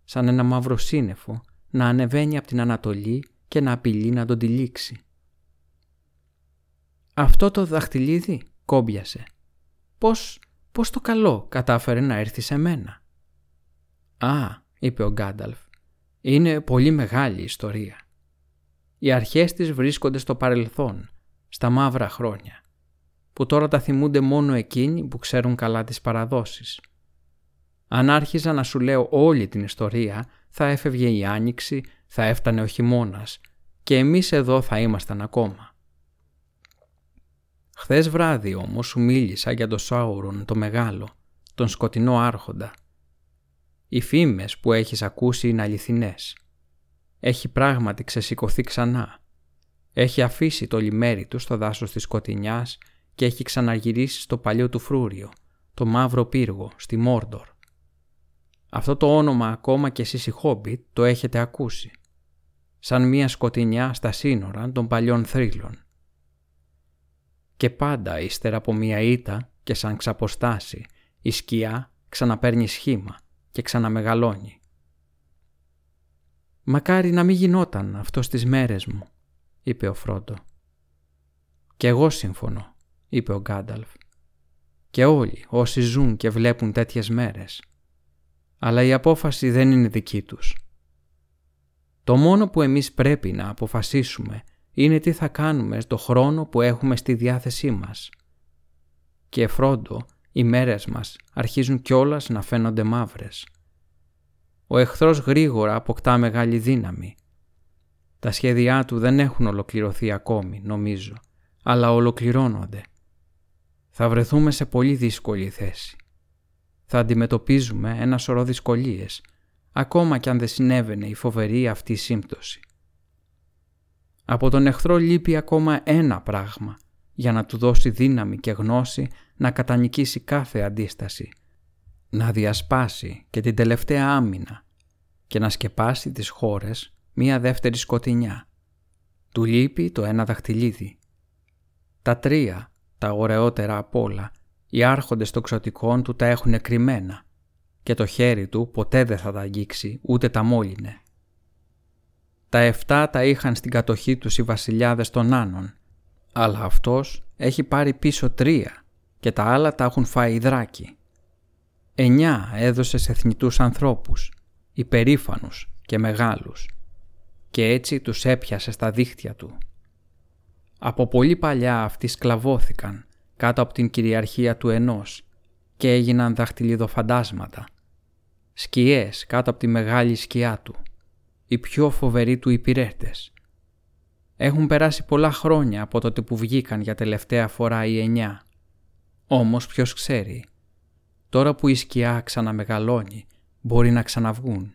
Σαν ένα μαύρο σύννεφο να ανεβαίνει από την Ανατολή και να απειλεί να τον τυλίξει. Αυτό το δαχτυλίδι κόμπιασε. Πώς, πώς το καλό κατάφερε να έρθει σε μένα; «Α», είπε ο Γκάνταλφ, «είναι πολύ μεγάλη ιστορία. Οι αρχές της βρίσκονται στο παρελθόν στα μαύρα χρόνια, που τώρα τα θυμούνται μόνο εκείνοι που ξέρουν καλά τις παραδόσεις. Αν άρχιζα να σου λέω όλη την ιστορία, θα έφευγε η άνοιξη, θα έφτανε ο χειμώνας και εμείς εδώ θα ήμασταν ακόμα. Χθες βράδυ όμως σου μίλησα για το Σάουρον το μεγάλο, τον σκοτεινό άρχοντα. Οι φήμες που έχεις ακούσει είναι αληθινές. Έχει πράγματι ξεσηκωθεί ξανά έχει αφήσει το λιμέρι του στο δάσος της σκοτεινιάς και έχει ξαναγυρίσει στο παλιό του φρούριο, το μαύρο πύργο, στη Μόρντορ. Αυτό το όνομα ακόμα και εσείς οι Χόμπιτ το έχετε ακούσει. Σαν μία σκοτεινιά στα σύνορα των παλιών θρύλων. Και πάντα ύστερα από μία ήττα και σαν ξαποστάσει, η σκιά ξαναπαίρνει σχήμα και ξαναμεγαλώνει. Μακάρι να μην γινόταν αυτό στις μέρες μου, είπε ο Φρόντο. «Κι εγώ συμφωνώ», είπε ο Γκάνταλφ. «Κι και όλοι όσοι ζουν και βλέπουν τέτοιες μέρες. Αλλά η απόφαση δεν είναι δική τους. Το μόνο που εμείς πρέπει να αποφασίσουμε είναι τι θα κάνουμε στο χρόνο που έχουμε στη διάθεσή μας. Και φρόντο, οι μέρες μας αρχίζουν κιόλας να φαίνονται μαύρες. Ο εχθρός γρήγορα αποκτά μεγάλη δύναμη. Τα σχέδιά του δεν έχουν ολοκληρωθεί ακόμη, νομίζω, αλλά ολοκληρώνονται. Θα βρεθούμε σε πολύ δύσκολη θέση. Θα αντιμετωπίζουμε ένα σωρό δυσκολίες, ακόμα κι αν δεν συνέβαινε η φοβερή αυτή σύμπτωση. Από τον εχθρό λείπει ακόμα ένα πράγμα για να του δώσει δύναμη και γνώση να κατανικήσει κάθε αντίσταση, να διασπάσει και την τελευταία άμυνα και να σκεπάσει τις χώρες μία δεύτερη σκοτεινιά. Του λείπει το ένα δαχτυλίδι. Τα τρία, τα ωραιότερα απ' όλα, οι άρχοντες των ξωτικών του τα έχουν κρυμμένα και το χέρι του ποτέ δεν θα τα αγγίξει ούτε τα μόλυνε. Τα εφτά τα είχαν στην κατοχή τους οι βασιλιάδες των Άνων, αλλά αυτός έχει πάρει πίσω τρία και τα άλλα τα έχουν φάει δράκι. Εννιά έδωσες σε εθνητούς ανθρώπους, υπερήφανους και μεγάλους και έτσι τους έπιασες στα δίχτυα του. Από πολύ παλιά αυτοί σκλαβώθηκαν κάτω από την κυριαρχία του ενός και έγιναν δαχτυλιδοφαντάσματα. Σκιές κάτω από τη μεγάλη σκιά του. Οι πιο φοβεροί του υπηρέτες. Έχουν περάσει πολλά χρόνια από τότε που βγήκαν για τελευταία φορά οι εννιά. Όμως ποιος ξέρει. Τώρα που η σκιά ξαναμεγαλώνει μπορεί να ξαναβγούν.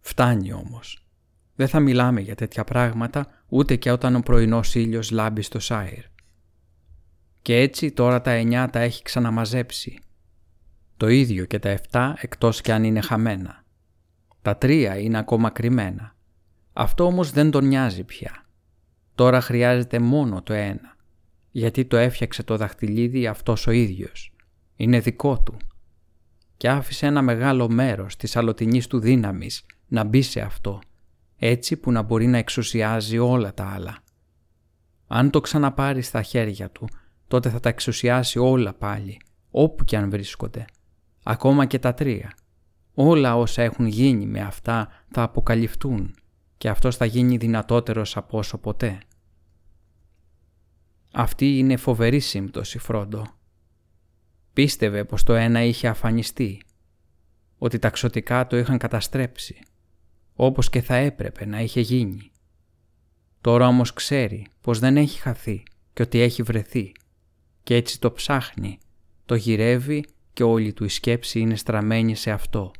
Φτάνει όμως. Δεν θα μιλάμε για τέτοια πράγματα ούτε και όταν ο πρωινός ήλιος λάμπει στο Σάιρ. Και έτσι τώρα τα εννιά τα έχει ξαναμαζέψει. Το ίδιο και τα εφτά εκτός και αν είναι χαμένα. Τα τρία είναι ακόμα κρυμμένα. Αυτό όμως δεν τον νοιάζει πια. Τώρα χρειάζεται μόνο το ένα. Γιατί το έφτιαξε το δαχτυλίδι αυτός ο ίδιος. Είναι δικό του. Και άφησε ένα μεγάλο μέρος της αλωτινής του δύναμης να μπει σε αυτό. Έτσι που να μπορεί να εξουσιάζει όλα τα άλλα. Αν το ξαναπάρει στα χέρια του τότε θα τα εξουσιάσει όλα πάλι, όπου και αν βρίσκονται. Ακόμα και τα τρία. Όλα όσα έχουν γίνει με αυτά θα αποκαλυφθούν και αυτός θα γίνει δυνατότερος από όσο ποτέ. Αυτή είναι φοβερή σύμπτωση, Φρόντο. Πίστευε πως το ένα είχε αφανιστεί, ότι τα ξωτικά το είχαν καταστρέψει, όπως και θα έπρεπε να είχε γίνει. Τώρα όμως ξέρει πως δεν έχει χαθεί και ότι έχει βρεθεί και έτσι το ψάχνει, το γυρεύει και όλη του η σκέψη είναι στραμμένη σε αυτό.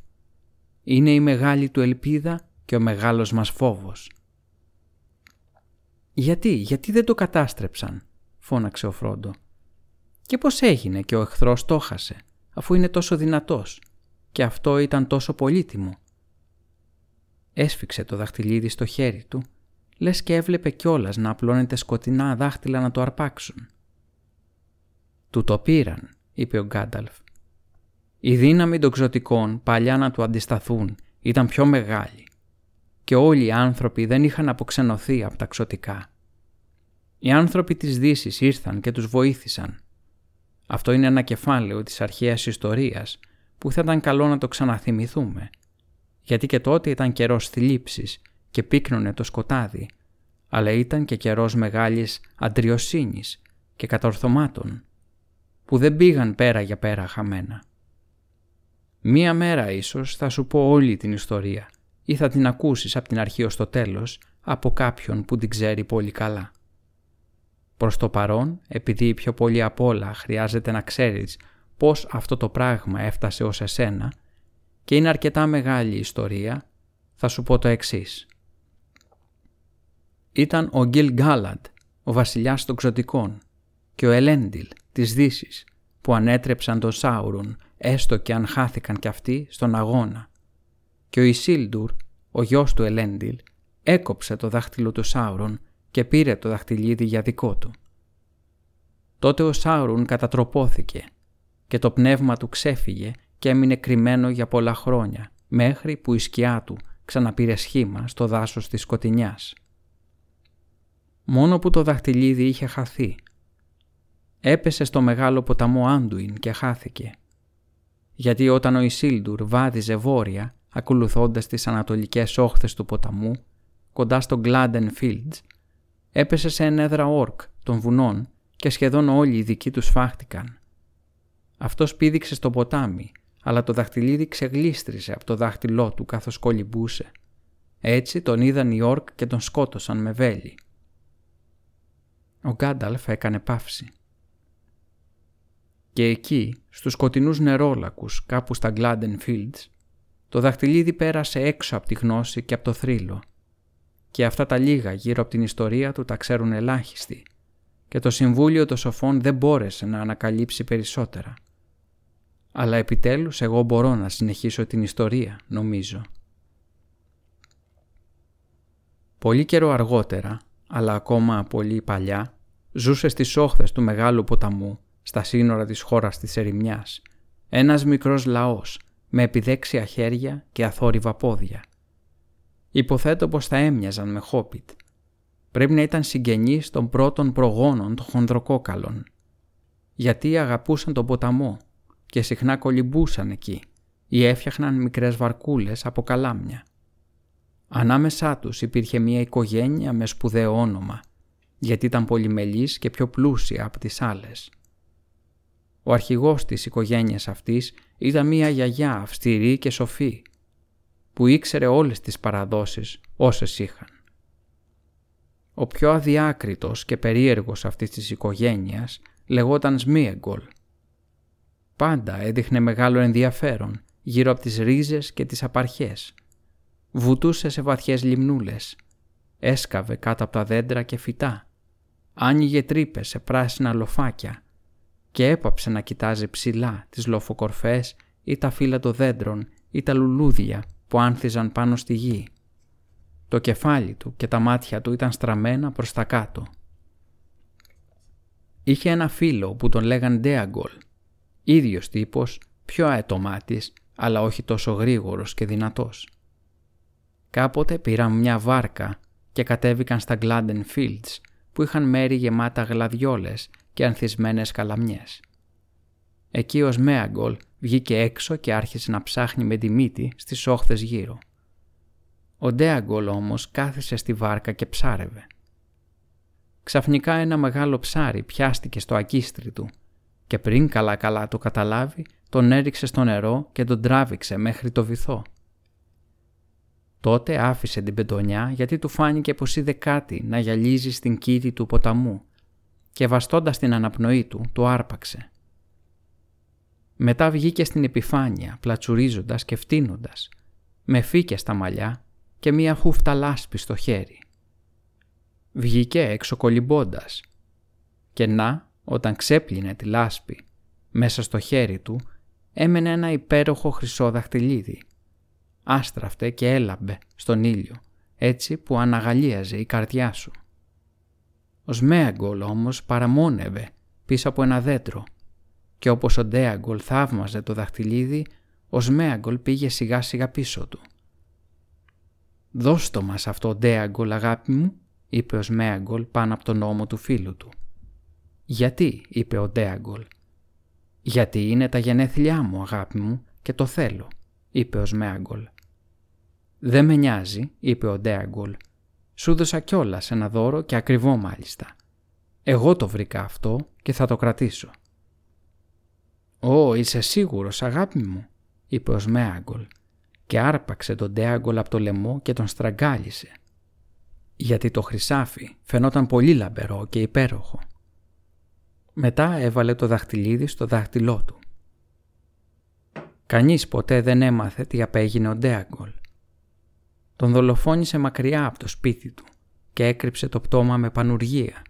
Είναι η μεγάλη του ελπίδα και ο μεγάλος μας φόβος. «Γιατί, γιατί δεν το κατάστρεψαν» φώναξε ο Φρόντο. «Και πώς έγινε και ο εχθρός το χασε, αφού είναι τόσο δυνατός και αυτό ήταν τόσο πολύτιμο». Έσφιξε το δαχτυλίδι στο χέρι του, λες και έβλεπε κιόλας να απλώνεται σκοτεινά δάχτυλα να το αρπάξουν. «Του το πήραν», είπε ο Γκάνταλφ. Η δύναμη των ξωτικών παλιά να του αντισταθούν ήταν πιο μεγάλη και όλοι οι άνθρωποι δεν είχαν αποξενωθεί από τα ξωτικά. Οι άνθρωποι της δύσης ήρθαν και τους βοήθησαν. Αυτό είναι ένα κεφάλαιο της αρχαίας ιστορίας που θα ήταν καλό να το ξαναθυμηθούμε, γιατί και τότε ήταν καιρός θλίψης και πύκνωνε το σκοτάδι, αλλά ήταν και καιρός μεγάλης αντριοσύνης και κατορθωμάτων που δεν πήγαν πέρα για πέρα χαμένα. Μία μέρα ίσως θα σου πω όλη την ιστορία ή θα την ακούσεις από την αρχή ως το τέλος από κάποιον που την ξέρει πολύ καλά. Προς το παρόν, επειδή πιο πολύ απ' όλα χρειάζεται να ξέρεις πώς αυτό το πράγμα έφτασε ως εσένα και είναι αρκετά μεγάλη ιστορία, θα σου πω το εξής. Ήταν ο Γκίλ Γκάλαντ, ο βασιλιάς των ξωτικών, και ο Ελέντιλ, της δύσης που ανέτρεψαν τον Σάουρον έστω και αν χάθηκαν κι αυτοί στον αγώνα. Και ο Ισίλντουρ, ο γιος του Ελέντιλ, έκοψε το δάχτυλο του Σάουρον και πήρε το δαχτυλίδι για δικό του. Τότε ο Σάουρον κατατροπώθηκε και το πνεύμα του ξέφυγε και έμεινε κρυμμένο για πολλά χρόνια μέχρι που η σκιά του ξαναπήρε σχήμα στο δάσος της σκοτεινιάς. Μόνο που το δαχτυλίδι είχε χαθεί έπεσε στο μεγάλο ποταμό Άντουιν και χάθηκε. Γιατί όταν ο Ισίλντουρ βάδιζε βόρεια, ακολουθώντας τις ανατολικές όχθες του ποταμού, κοντά στο Gladden Fields, έπεσε σε ενέδρα όρκ των βουνών και σχεδόν όλοι οι δικοί τους σφάχτηκαν. Αυτός πήδηξε στο ποτάμι, αλλά το δαχτυλίδι ξεγλίστρισε από το δάχτυλό του καθώς κολυμπούσε. Έτσι τον είδαν οι όρκ και τον σκότωσαν με βέλη. Ο Γκάνταλφ έκανε παύση. Και εκεί, στους σκοτεινούς νερόλακους κάπου στα Gladden Fields, το δαχτυλίδι πέρασε έξω από τη γνώση και από το θρύλο. Και αυτά τα λίγα γύρω από την ιστορία του τα ξέρουν ελάχιστοι και το Συμβούλιο των Σοφών δεν μπόρεσε να ανακαλύψει περισσότερα. Αλλά επιτέλους εγώ μπορώ να συνεχίσω την ιστορία, νομίζω. Πολύ καιρό αργότερα, αλλά ακόμα πολύ παλιά, ζούσε στις όχθες του μεγάλου ποταμού, στα σύνορα της χώρας της ερημιάς, ένας μικρός λαός με επιδέξια χέρια και αθόρυβα πόδια. Υποθέτω πως θα έμοιαζαν με χόπιτ. Πρέπει να ήταν συγγενείς των πρώτων προγόνων των χονδροκόκαλων. Γιατί αγαπούσαν τον ποταμό και συχνά κολυμπούσαν εκεί ή έφτιαχναν μικρές βαρκούλες από καλάμια. Ανάμεσά τους υπήρχε μια οικογένεια με σπουδαίο όνομα, γιατί ήταν πολυμελής και πιο πλούσια από τις άλλες. Ο αρχηγός της οικογένειας αυτής ήταν μια γιαγιά αυστηρή και σοφή, που ήξερε όλες τις παραδόσεις όσες είχαν. Ο πιο αδιάκριτος και περίεργος αυτής της οικογένειας λεγόταν Σμίεγκολ. Πάντα έδειχνε μεγάλο ενδιαφέρον γύρω από τις ρίζες και τις απαρχές. Βουτούσε σε βαθιές λιμνούλες. Έσκαβε κάτω από τα δέντρα και φυτά. Άνοιγε τρύπες σε πράσινα λοφάκια και έπαψε να κοιτάζει ψηλά τις λοφοκορφές ή τα φύλλα των δέντρων ή τα λουλούδια που άνθιζαν πάνω στη γη. Το κεφάλι του και τα μάτια του ήταν στραμμένα προς τα κάτω. Είχε ένα φίλο που τον λέγαν Ντέαγκολ, ίδιος τύπος, πιο αετομάτης, αλλά όχι τόσο γρήγορος και δυνατός. Κάποτε πήραν μια βάρκα και κατέβηκαν στα Gladden Fields που είχαν μέρη γεμάτα γλαδιόλες και ανθισμένες καλαμιές. Εκεί ο Σμέαγκολ βγήκε έξω και άρχισε να ψάχνει με τη μύτη στις όχθες γύρω. Ο Ντέαγκολ όμως κάθισε στη βάρκα και ψάρευε. Ξαφνικά ένα μεγάλο ψάρι πιάστηκε στο ακίστρι του και πριν καλά-καλά το καταλάβει τον έριξε στο νερό και τον τράβηξε μέχρι το βυθό. Τότε άφησε την πεντονιά γιατί του φάνηκε πως είδε κάτι να γυαλίζει στην κήτη του ποταμού και βαστώντας την αναπνοή του το άρπαξε. Μετά βγήκε στην επιφάνεια πλατσουρίζοντας και φτύνοντας, με φύκες στα μαλλιά και μία χούφτα λάσπη στο χέρι. Βγήκε έξω κολυμπώντας και να, όταν ξέπλυνε τη λάσπη, μέσα στο χέρι του έμενε ένα υπέροχο χρυσό δαχτυλίδι. Άστραφτε και έλαμπε στον ήλιο, έτσι που αναγαλίαζε η καρδιά σου. Ο Σμέαγκολ όμως παραμόνευε πίσω από ένα δέντρο και όπως ο Ντέαγκολ θαύμαζε το δαχτυλίδι, ο Σμέαγκολ πήγε σιγά σιγά πίσω του. «Δώσ' το μας αυτό, Ντέαγκολ, αγάπη μου», είπε ο Σμέαγκολ πάνω από τον ώμο του φίλου του. «Γιατί», είπε ο Ντέαγκολ. «Γιατί είναι τα γενέθλιά μου, αγάπη μου, και το θέλω», είπε ο Σμέαγκολ. «Δεν με νοιάζει», είπε ο Ντέαγκολ. «Σου δώσα κιόλας ένα δώρο και ακριβό μάλιστα. Εγώ το βρήκα αυτό και θα το κρατήσω». «Ω, είσαι σίγουρος, αγάπη μου», είπε ο Σμέαγκολ και άρπαξε τον Ντέαγκολ από το λαιμό και τον στραγγάλισε. Γιατί το χρυσάφι φαινόταν πολύ λαμπερό και υπέροχο. Μετά έβαλε το δαχτυλίδι στο δάχτυλό του. Κανείς ποτέ δεν έμαθε τι απέγινε ο Ντέαγκολ. Τον δολοφόνησε μακριά από το σπίτι του και έκρυψε το πτώμα με πανουργία.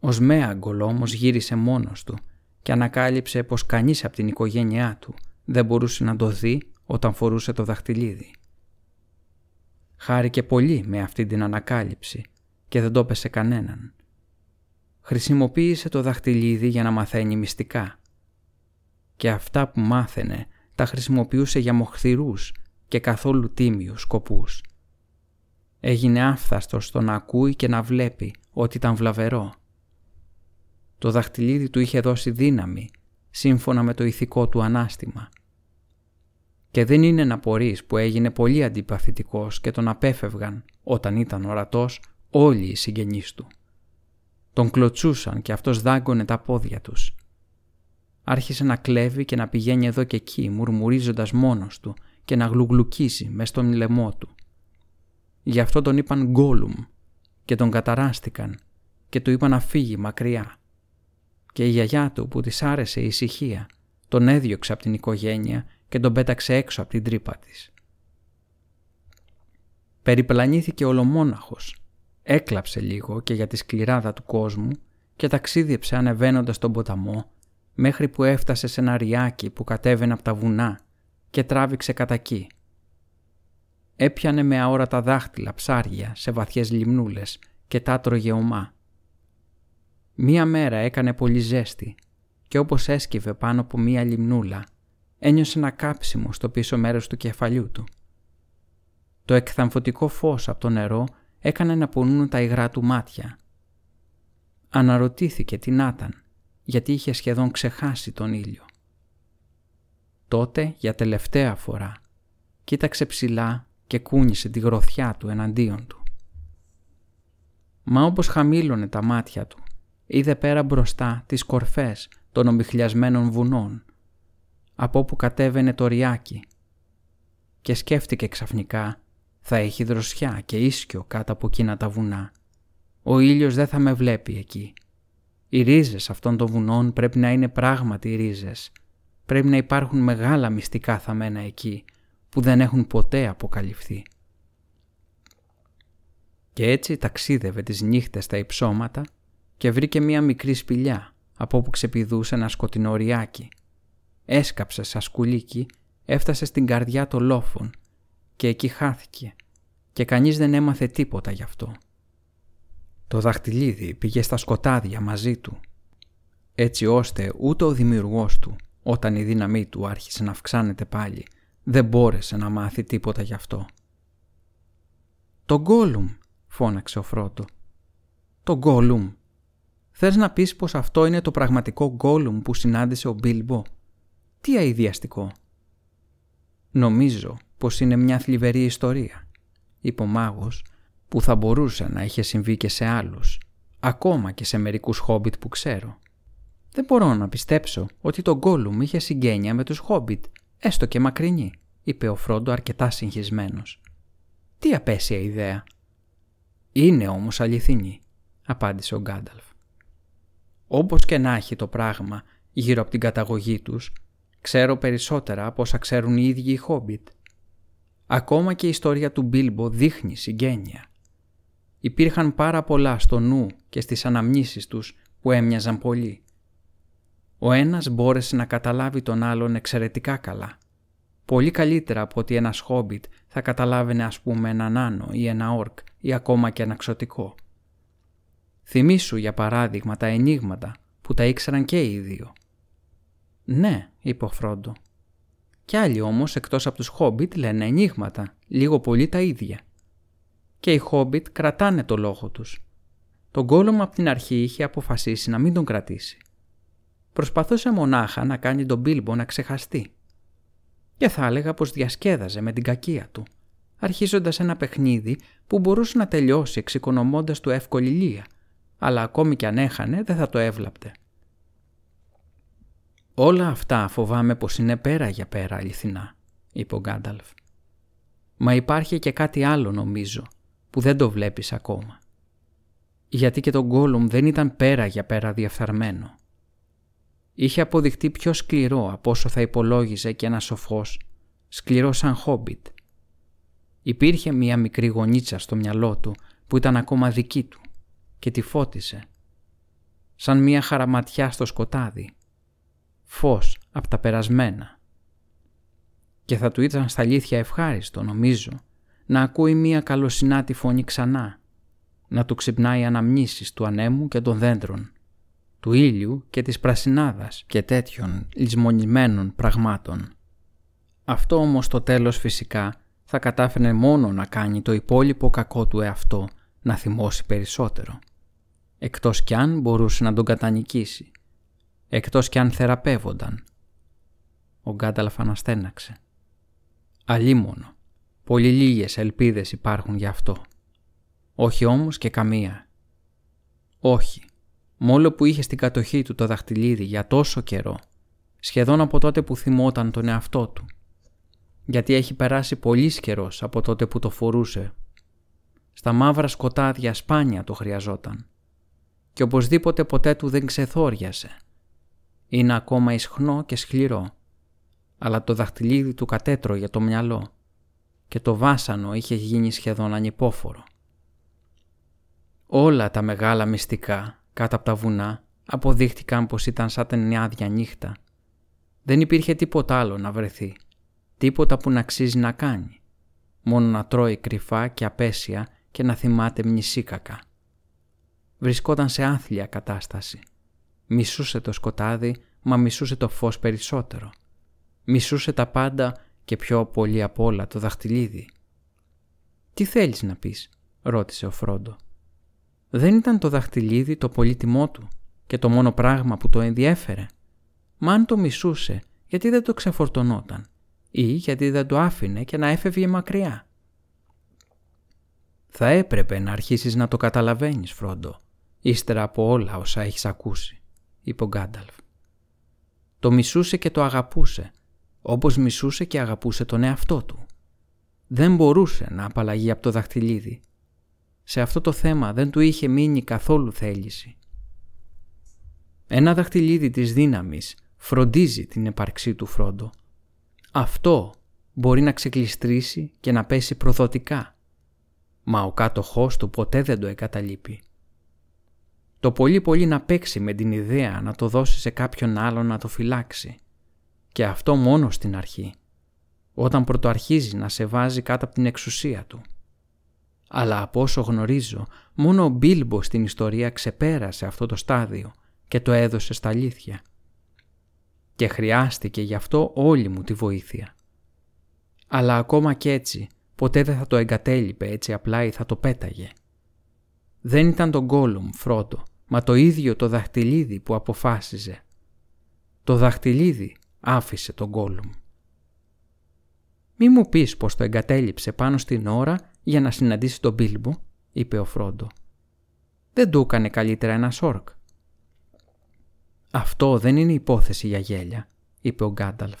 Ο Σμέαγκολ όμως γύρισε μόνος του και ανακάλυψε πως κανείς από την οικογένειά του δεν μπορούσε να το δει όταν φορούσε το δαχτυλίδι. Χάρηκε πολύ με αυτή την ανακάλυψη και δεν το έπεσε κανέναν. Χρησιμοποίησε το δαχτυλίδι για να μαθαίνει μυστικά. Και αυτά που μάθαινε τα χρησιμοποιούσε για μοχθηρούς και καθόλου τίμιους σκοπούς. Έγινε άφθαστος στο να ακούει και να βλέπει ότι ήταν βλαβερό. Το δαχτυλίδι του είχε δώσει δύναμη, σύμφωνα με το ηθικό του ανάστημα. Και δεν είναι να πορείς που έγινε πολύ αντιπαθητικός και τον απέφευγαν, όταν ήταν ορατός, όλοι οι συγγενείς του. Τον κλωτσούσαν και αυτός δάγκωνε τα πόδια τους. Άρχισε να κλέβει και να πηγαίνει εδώ και εκεί, μουρμουρίζοντας μόνος του και να γλουγλουκίσει μες στον λαιμό του. Γι' αυτό τον είπαν Γκόλουμ και τον καταράστηκαν και του είπαν να φύγει μακριά. Και η γιαγιά του που της άρεσε η ησυχία τον έδιωξε από την οικογένεια και τον πέταξε έξω από την τρύπα της. Περιπλανήθηκε ολομόναχος, έκλαψε λίγο και για τη σκληράδα του κόσμου και ταξίδιεψε ανεβαίνοντας τον ποταμό μέχρι που έφτασε σε ένα ριάκι που κατέβαινε από τα βουνά και τράβηξε κατά εκεί. Έπιανε με αόρατα δάχτυλα ψάρια σε βαθιές λιμνούλες και τα τρώγε ομά. Μία μέρα έκανε πολύ ζέστη και όπως έσκυβε πάνω από μία λιμνούλα ένιωσε ένα κάψιμο στο πίσω μέρος του κεφαλιού του. Το εκθαμφωτικό φως από το νερό έκανε να πονούν τα υγρά του μάτια. Αναρωτήθηκε τι να ήταν, γιατί είχε σχεδόν ξεχάσει τον ήλιο. Τότε, για τελευταία φορά, κοίταξε ψηλά και κούνησε τη γροθιά του εναντίον του. Μα όπως χαμήλωνε τα μάτια του, είδε πέρα μπροστά τις κορφές των ομιχλιασμένων βουνών, από όπου κατέβαινε το ριάκι και σκέφτηκε ξαφνικά θα έχει δροσιά και ίσκιο κάτω από εκείνα τα βουνά. Ο ήλιος δεν θα με βλέπει εκεί. Οι ρίζες αυτών των βουνών πρέπει να είναι πράγματι ρίζες. Πρέπει να υπάρχουν μεγάλα μυστικά θαμμένα εκεί που δεν έχουν ποτέ αποκαλυφθεί. Και έτσι ταξίδευε τις νύχτες στα υψώματα και βρήκε μία μικρή σπηλιά από όπου ξεπηδούσε ένα σκοτεινό ριάκι. Έσκαψε σαν σκουλίκι, έφτασε στην καρδιά των λόφων και εκεί χάθηκε και κανείς δεν έμαθε τίποτα γι' αυτό. Το δαχτυλίδι πήγε στα σκοτάδια μαζί του, έτσι ώστε ούτε ο δημιουργός του, όταν η δύναμή του άρχισε να αυξάνεται πάλι, δεν μπόρεσε να μάθει τίποτα γι' αυτό. «Το Γκόλουμ», φώναξε ο Φρότο. «Το Γκόλουμ. Θες να πεις πως αυτό είναι το πραγματικό Γκόλουμ που συνάντησε ο Μπίλμπο; Τι αειδιαστικό». «Νομίζω πως είναι μια θλιβερή ιστορία», είπε ο μάγος, που θα μπορούσε να είχε συμβεί και σε άλλους, ακόμα και σε μερικούς χόμπιτ που ξέρω. Δεν μπορώ να πιστέψω ότι το Γκόλουμ είχε συγγένεια με τους χόμπιτ, έστω και μακρινή, είπε ο Φρόντο αρκετά συγχυσμένος. Τι απέσια ιδέα. Είναι όμως αληθινή, απάντησε ο Γκάνταλφ. Όπως και να έχει το πράγμα γύρω από την καταγωγή τους, ξέρω περισσότερα από όσα ξέρουν οι ίδιοι οι χόμπιτ. Ακόμα και η ιστορία του Μπίλμπο δείχνει συγγένεια. Υπήρχαν πάρα πολλά στο νου και στις αναμνήσεις τους που έμοιαζαν πολύ. Ο ένας μπόρεσε να καταλάβει τον άλλον εξαιρετικά καλά. Πολύ καλύτερα από ότι ένας χόμπιτ θα καταλάβαινε ας πούμε έναν άνω ή ένα όρκ ή ακόμα και ένα ξωτικό. Θυμήσου για παράδειγμα τα ενίγματα που τα ήξεραν και οι δύο. «Ναι», είπε ο Φρόντο, κι άλλοι όμως εκτός από τους Χόμπιτ λένε ενίγματα, λίγο πολύ τα ίδια. Και οι Χόμπιτ κρατάνε το λόγο τους. Τον Γκόλομ από την αρχή είχε αποφασίσει να μην τον κρατήσει. Προσπαθούσε μονάχα να κάνει τον Μπίλμπο να ξεχαστεί. Και θα έλεγα πως διασκέδαζε με την κακία του, αρχίζοντας ένα παιχνίδι που μπορούσε να τελειώσει εξοικονομώντας του εύκολη λία, αλλά ακόμη κι αν έχανε δεν θα το έβλαπτε. «Όλα αυτά φοβάμαι πως είναι πέρα για πέρα αληθινά», είπε ο Γκάνταλφ. «Μα υπάρχει και κάτι άλλο νομίζω, που δεν το βλέπεις ακόμα. Γιατί και το Γκόλουμ δεν ήταν πέρα για πέρα διαφθαρμένο. Είχε αποδειχτεί πιο σκληρό από όσο θα υπολόγιζε και ένα σοφός, σκληρό σαν χόμπιτ. Υπήρχε μία μικρή γονίτσα στο μυαλό του που ήταν ακόμα δική του και τη φώτισε. Σαν μία χαραματιά στο σκοτάδι φως από τα περασμένα. Και θα του ήταν στα αλήθεια ευχάριστο, νομίζω, να ακούει μία καλοσυνάτη φωνή ξανά, να του ξυπνάει αναμνήσεις του ανέμου και των δέντρων, του ήλιου και της πρασινάδας και τέτοιων λησμονημένων πραγμάτων. Αυτό όμως το τέλος φυσικά θα κατάφερε μόνο να κάνει το υπόλοιπο κακό του εαυτό να θυμώσει περισσότερο. Εκτός κι αν μπορούσε να τον κατανικήσει, εκτός κι αν θεραπεύονταν. Ο Γκάνταλφ αναστέναξε. Αλίμονο. Πολύ λίγες ελπίδες υπάρχουν γι' αυτό. Όχι όμως και καμία. Όχι. Μόλο που είχε στην κατοχή του το δαχτυλίδι για τόσο καιρό, σχεδόν από τότε που θυμόταν τον εαυτό του. Γιατί έχει περάσει πολύς καιρός από τότε που το φορούσε. Στα μαύρα σκοτάδια σπάνια το χρειαζόταν. Και οπωσδήποτε ποτέ του δεν ξεθόριασε. Είναι ακόμα ισχνό και σκληρό. Αλλά το δαχτυλίδι του κατέτρωγε το μυαλό και το βάσανο είχε γίνει σχεδόν ανυπόφορο. Όλα τα μεγάλα μυστικά κάτω από τα βουνά αποδείχτηκαν πως ήταν σαν την άδεια νύχτα. Δεν υπήρχε τίποτα άλλο να βρεθεί, τίποτα που να αξίζει να κάνει, μόνο να τρώει κρυφά και απέσια και να θυμάται μνησίκακα. Βρισκόταν σε άθλια κατάσταση. Μισούσε το σκοτάδι, μα μισούσε το φως περισσότερο. Μισούσε τα πάντα και πιο πολύ απ' όλα το δαχτυλίδι. «Τι θέλεις να πεις» ρώτησε ο Φρόντο. Δεν ήταν το δαχτυλίδι το πολύτιμό του και το μόνο πράγμα που το ενδιέφερε. Μα αν το μισούσε, γιατί δεν το ξεφορτωνόταν ή γιατί δεν το άφηνε και να έφευγε μακριά. Θα έπρεπε να αρχίσεις να το καταλαβαίνεις, Φρόντο, ύστερα από όλα όσα έχεις ακούσει, είπε ο Γκάνταλφ. Το μισούσε και το αγαπούσε όπως μισούσε και αγαπούσε τον εαυτό του. Δεν μπορούσε να απαλλαγεί από το δαχτυλίδι. Σε αυτό το θέμα δεν του είχε μείνει καθόλου θέληση. Ένα δαχτυλίδι της δύναμης φροντίζει την επαρξή του Φρόντο. Αυτό μπορεί να ξεκλειστρήσει και να πέσει προδοτικά, μα ο κάτοχός του ποτέ δεν το εγκαταλείπει. Το πολύ πολύ να παίξει με την ιδέα να το δώσει σε κάποιον άλλο να το φυλάξει – και αυτό μόνο στην αρχή, όταν πρωτοαρχίζει να σε βάζει κάτω από την εξουσία του. Αλλά από όσο γνωρίζω, μόνο ο Μπίλμπο στην ιστορία ξεπέρασε αυτό το στάδιο και το έδωσε στα αλήθεια. Και χρειάστηκε γι' αυτό όλη μου τη βοήθεια. Αλλά ακόμα κι έτσι, ποτέ δεν θα το εγκατέλειπε έτσι απλά ή θα το πέταγε. Δεν ήταν τον Γκόλουμ, Φρόντο, μα το ίδιο το δαχτυλίδι που αποφάσιζε. Το δαχτυλίδι άφησε τον Γκόλουμ. «Μη μου πεις πως το εγκατέλειψε πάνω στην ώρα για να συναντήσει τον Μπίλμπο», είπε ο Φρόντο. «Δεν του έκανε καλύτερα ένα σόρκ». «Αυτό δεν είναι υπόθεση για γέλια», είπε ο Γκάνταλφ.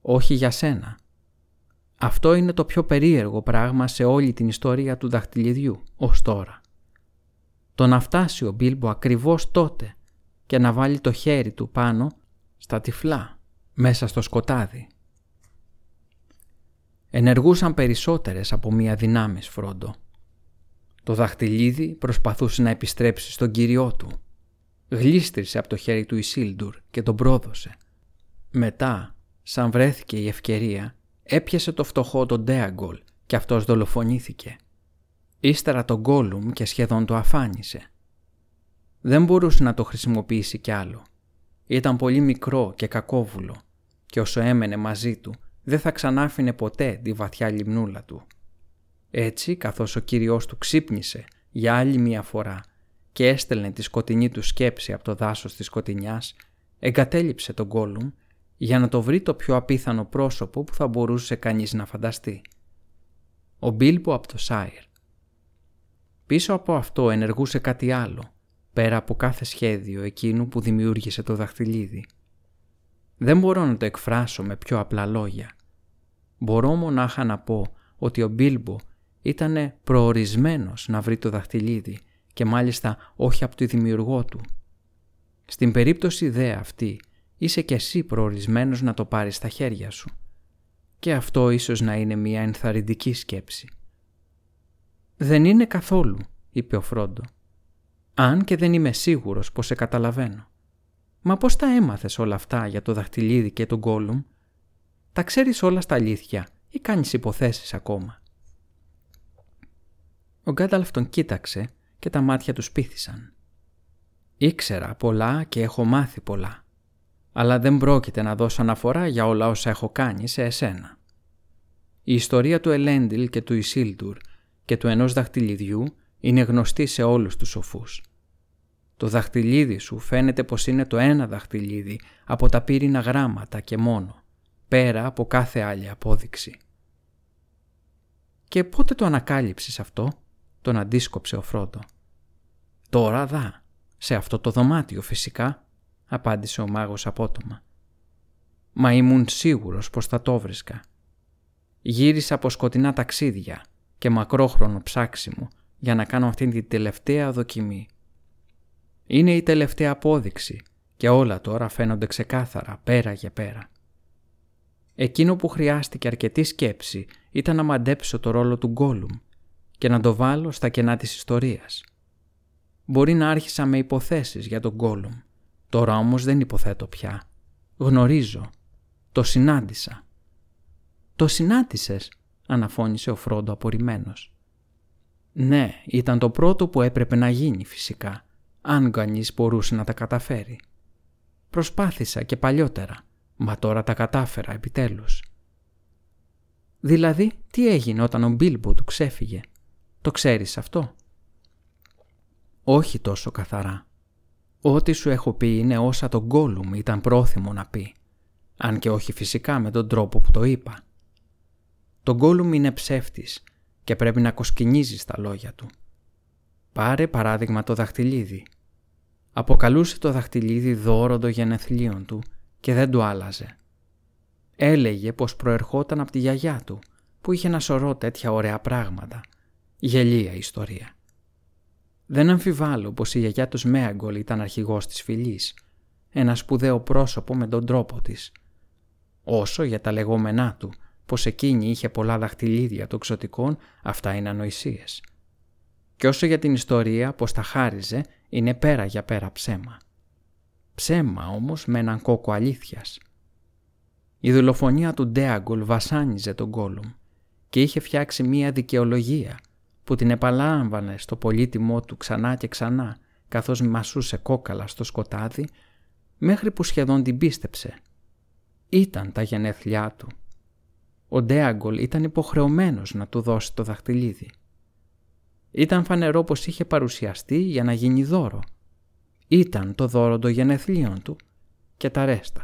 «Όχι για σένα. Αυτό είναι το πιο περίεργο πράγμα σε όλη την ιστορία του δαχτυλιδιού ως τώρα. Το να φτάσει ο Μπίλμπο ακριβώς τότε και να βάλει το χέρι του πάνω στα τυφλά, μέσα στο σκοτάδι. Ενεργούσαν περισσότερες από μία δυνάμεις Φρόντο. Το δαχτυλίδι προσπαθούσε να επιστρέψει στον κύριό του. Γλίστρισε από το χέρι του Ισίλντουρ και τον πρόδωσε. Μετά, σαν βρέθηκε η ευκαιρία, έπιασε το φτωχό τον Ντέαγκολ και αυτός δολοφονήθηκε. Ύστερα τον Γκόλουμ και σχεδόν το αφάνισε. Δεν μπορούσε να το χρησιμοποιήσει κι άλλο. Ήταν πολύ μικρό και κακόβουλο και όσο έμενε μαζί του δεν θα ξανάφινε ποτέ τη βαθιά λιμνούλα του. Έτσι, καθώς ο Κύριός του ξύπνησε για άλλη μία φορά και έστελνε τη σκοτεινή του σκέψη από το δάσος της σκοτεινιάς, εγκατέλειψε τον Γκόλουμ για να το βρει το πιο απίθανο πρόσωπο που θα μπορούσε κανείς να φανταστεί. Ο Μπίλμπο από το Σάιρ. Πίσω από αυτό ενεργούσε κάτι άλλο πέρα από κάθε σχέδιο εκείνου που δημιούργησε το δαχτυλίδι. Δεν μπορώ να το εκφράσω με πιο απλά λόγια. Μπορώ μονάχα να πω ότι ο Μπίλμπο ήταν προορισμένος να βρει το δαχτυλίδι και μάλιστα όχι από το δημιουργό του. Στην περίπτωση δε αυτή είσαι κι εσύ προορισμένος να το πάρεις στα χέρια σου. Και αυτό ίσως να είναι μια ενθαρρυντική σκέψη. «Δεν είναι καθόλου», είπε ο Φρόντο. Αν και δεν είμαι σίγουρος πως σε καταλαβαίνω. Μα πώς τα έμαθες όλα αυτά για το δαχτυλίδι και τον Γκόλουμ. Τα ξέρεις όλα στα αλήθεια ή κάνεις υποθέσεις ακόμα; Ο Γκάνταλφ τον κοίταξε και τα μάτια του σπίθησαν. Ήξερα πολλά και έχω μάθει πολλά. Αλλά δεν πρόκειται να δώσω αναφορά για όλα όσα έχω κάνει σε εσένα. Η ιστορία του Ελέντιλ και του Ισίλτουρ και του ενός δαχτυλιδιού είναι γνωστή σε όλους τους σοφούς. Το δαχτυλίδι σου φαίνεται πως είναι το ένα δαχτυλίδι από τα πύρινα γράμματα και μόνο, πέρα από κάθε άλλη απόδειξη. «Και πότε το ανακάλυψες αυτό» τον αντίσκοψε ο Φρόντο. «Τώρα δα, σε αυτό το δωμάτιο φυσικά», απάντησε ο μάγος απότομα. «Μα ήμουν σίγουρος πως θα το βρίσκα. Γύρισα από σκοτεινά ταξίδια και μακρόχρονο ψάξιμο για να κάνω αυτήν την τελευταία δοκιμή. Είναι η τελευταία απόδειξη και όλα τώρα φαίνονται ξεκάθαρα πέρα για πέρα. Εκείνο που χρειάστηκε αρκετή σκέψη ήταν να μαντέψω το ρόλο του Γκόλουμ και να το βάλω στα κενά της ιστορίας. Μπορεί να άρχισα με υποθέσεις για τον Γκόλουμ. Τώρα όμως δεν υποθέτω πια. Γνωρίζω. Το συνάντησα. «Το συνάντησες», αναφώνησε ο Φρόντο απορριμμένος. «Ναι, ήταν το πρώτο που έπρεπε να γίνει φυσικά, αν κανείς μπορούσε να τα καταφέρει. Προσπάθησα και παλιότερα, μα τώρα τα κατάφερα επιτέλους». «Δηλαδή, τι έγινε όταν ο Μπίλμπο του ξέφυγε, το ξέρεις αυτό» όχι τόσο καθαρά. Ό,τι σου έχω πει είναι όσα τον Γκόλουμ ήταν πρόθυμο να πει, αν και όχι φυσικά με τον τρόπο που το είπα. Το Γκόλουμ είναι ψεύτης και πρέπει να κοσκινίζει τα λόγια του. Πάρε παράδειγμα το δαχτυλίδι. Αποκαλούσε το δαχτυλίδι δώρο των γενεθλίων του και δεν του άλλαζε. Έλεγε πως προερχόταν από τη γιαγιά του που είχε ένα σωρό τέτοια ωραία πράγματα. Γελία ιστορία. Δεν αμφιβάλλω πως η γιαγιά του Σμέαγκολ ήταν αρχηγός της φυλής, ένα σπουδαίο πρόσωπο με τον τρόπο της. Όσο για τα λεγόμενά του, πως εκείνη είχε πολλά δαχτυλίδια των ξωτικών, αυτά είναι ανοησίες. Και όσο για την ιστορία πως τα χάριζε, είναι πέρα για πέρα ψέμα. Ψέμα όμως με έναν κόκο αλήθειας. Η δολοφονία του Ντέαγκολ βασάνιζε τον Γκόλουμ και είχε φτιάξει μία δικαιολογία που την επαλάμβανε στο πολύτιμό του ξανά και ξανά καθώς μασούσε κόκαλα στο σκοτάδι μέχρι που σχεδόν την πίστεψε. Ήταν τα γενέθλιά του. Ο Ντέαγκολ ήταν υποχρεωμένος να του δώσει το δαχτυλίδι. Ήταν φανερό πως είχε παρουσιαστεί για να γίνει δώρο. Ήταν το δώρο των γενεθλίων του και τα ρέστα.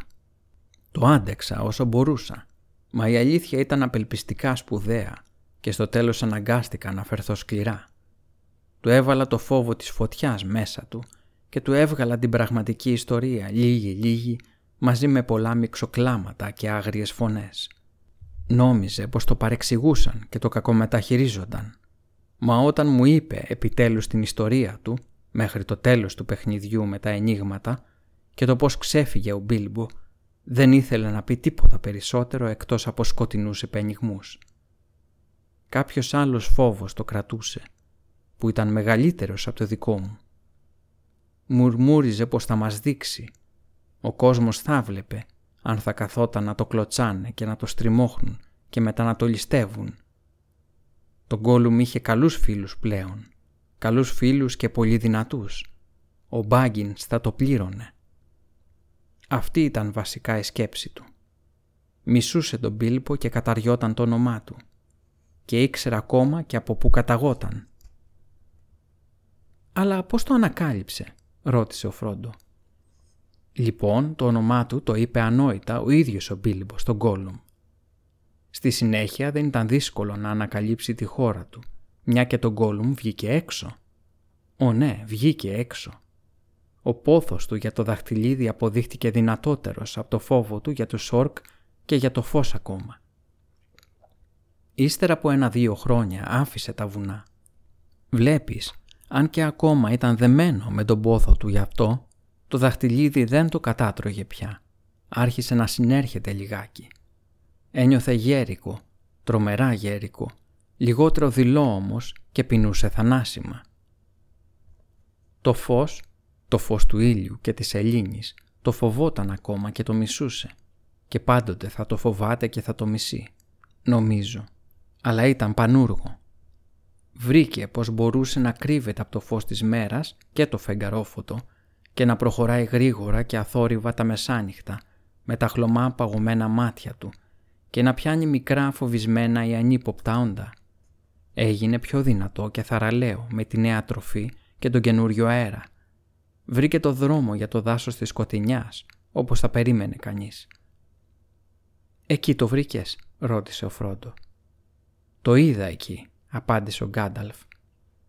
Το άντεξα όσο μπορούσα, μα η αλήθεια ήταν απελπιστικά σπουδαία και στο τέλος αναγκάστηκα να φερθώ σκληρά. Του έβαλα το φόβο της φωτιάς μέσα του και του έβγαλα την πραγματική ιστορία λίγη-λίγη μαζί με πολλά μυξοκλάματα και άγριες φωνές. Νόμιζε πως το παρεξηγούσαν και το κακομεταχειρίζονταν. Μα όταν μου είπε επιτέλους την ιστορία του, μέχρι το τέλος του παιχνιδιού με τα ενίγματα και το πώς ξέφυγε ο Μπίλμπο, δεν ήθελε να πει τίποτα περισσότερο εκτός από σκοτεινούς επενιγμούς. Κάποιος άλλος φόβος το κρατούσε, που ήταν μεγαλύτερος από το δικό μου. Μουρμούριζε πως θα μας δείξει. Ο κόσμος θα βλέπε αν θα καθόταν να το κλωτσάνε και να το στριμώχνουν και μετά να το ληστεύουν. Το Γκόλουμ είχε καλούς φίλους πλέον. Καλούς φίλους και πολύ δυνατούς. Ο Μπάγκινς θα το πλήρωνε. Αυτή ήταν βασικά η σκέψη του. Μισούσε τον Μπίλπο και καταριόταν το όνομά του και ήξερε ακόμα και από πού καταγόταν. «Αλλά πώς το ανακάλυψε» ρώτησε ο Φρόντο. Λοιπόν, το όνομά του το είπε ανόητα ο ίδιος ο Μπίλμπο στον Γκόλουμ. Στη συνέχεια δεν ήταν δύσκολο να ανακαλύψει τη χώρα του, μια και τον Γκόλουμ βγήκε έξω. Ω ναι, βγήκε έξω. Ο πόθος του για το δαχτυλίδι αποδείχτηκε δυνατότερος από το φόβο του για το Σόρκ και για το φως ακόμα. Ύστερα από ένα-δύο χρόνια άφησε τα βουνά. Βλέπεις, αν και ακόμα ήταν δεμένο με τον πόθο του γι' αυτό, το δαχτυλίδι δεν το κατάτρωγε πια. Άρχισε να συνέρχεται λιγάκι. Ένιωθε γέρικο, τρομερά γέρικο, λιγότερο δειλό όμως και πεινούσε θανάσιμα. Το φως, το φως του ήλιου και της ελίνης, το φοβόταν ακόμα και το μισούσε και πάντοτε θα το φοβάται και θα το μισεί, νομίζω αλλά ήταν πανούργο. Βρήκε πως μπορούσε να κρύβεται από το φως της μέρας και το φεγγαρόφωτο και να προχωράει γρήγορα και αθόρυβα τα μεσάνυχτα με τα χλωμά παγωμένα μάτια του και να πιάνει μικρά φοβισμένα ή ανύποπτα όντα. Έγινε πιο δυνατό και θαραλέο με τη νέα τροφή και τον καινούριο αέρα. βρήκε το δρόμο για το δάσος της σκοτεινιάς, όπως θα περίμενε κανείς. «Εκεί το βρήκες» ρώτησε ο Φρόντο. «Το είδα εκεί», απάντησε ο Γκάνταλφ.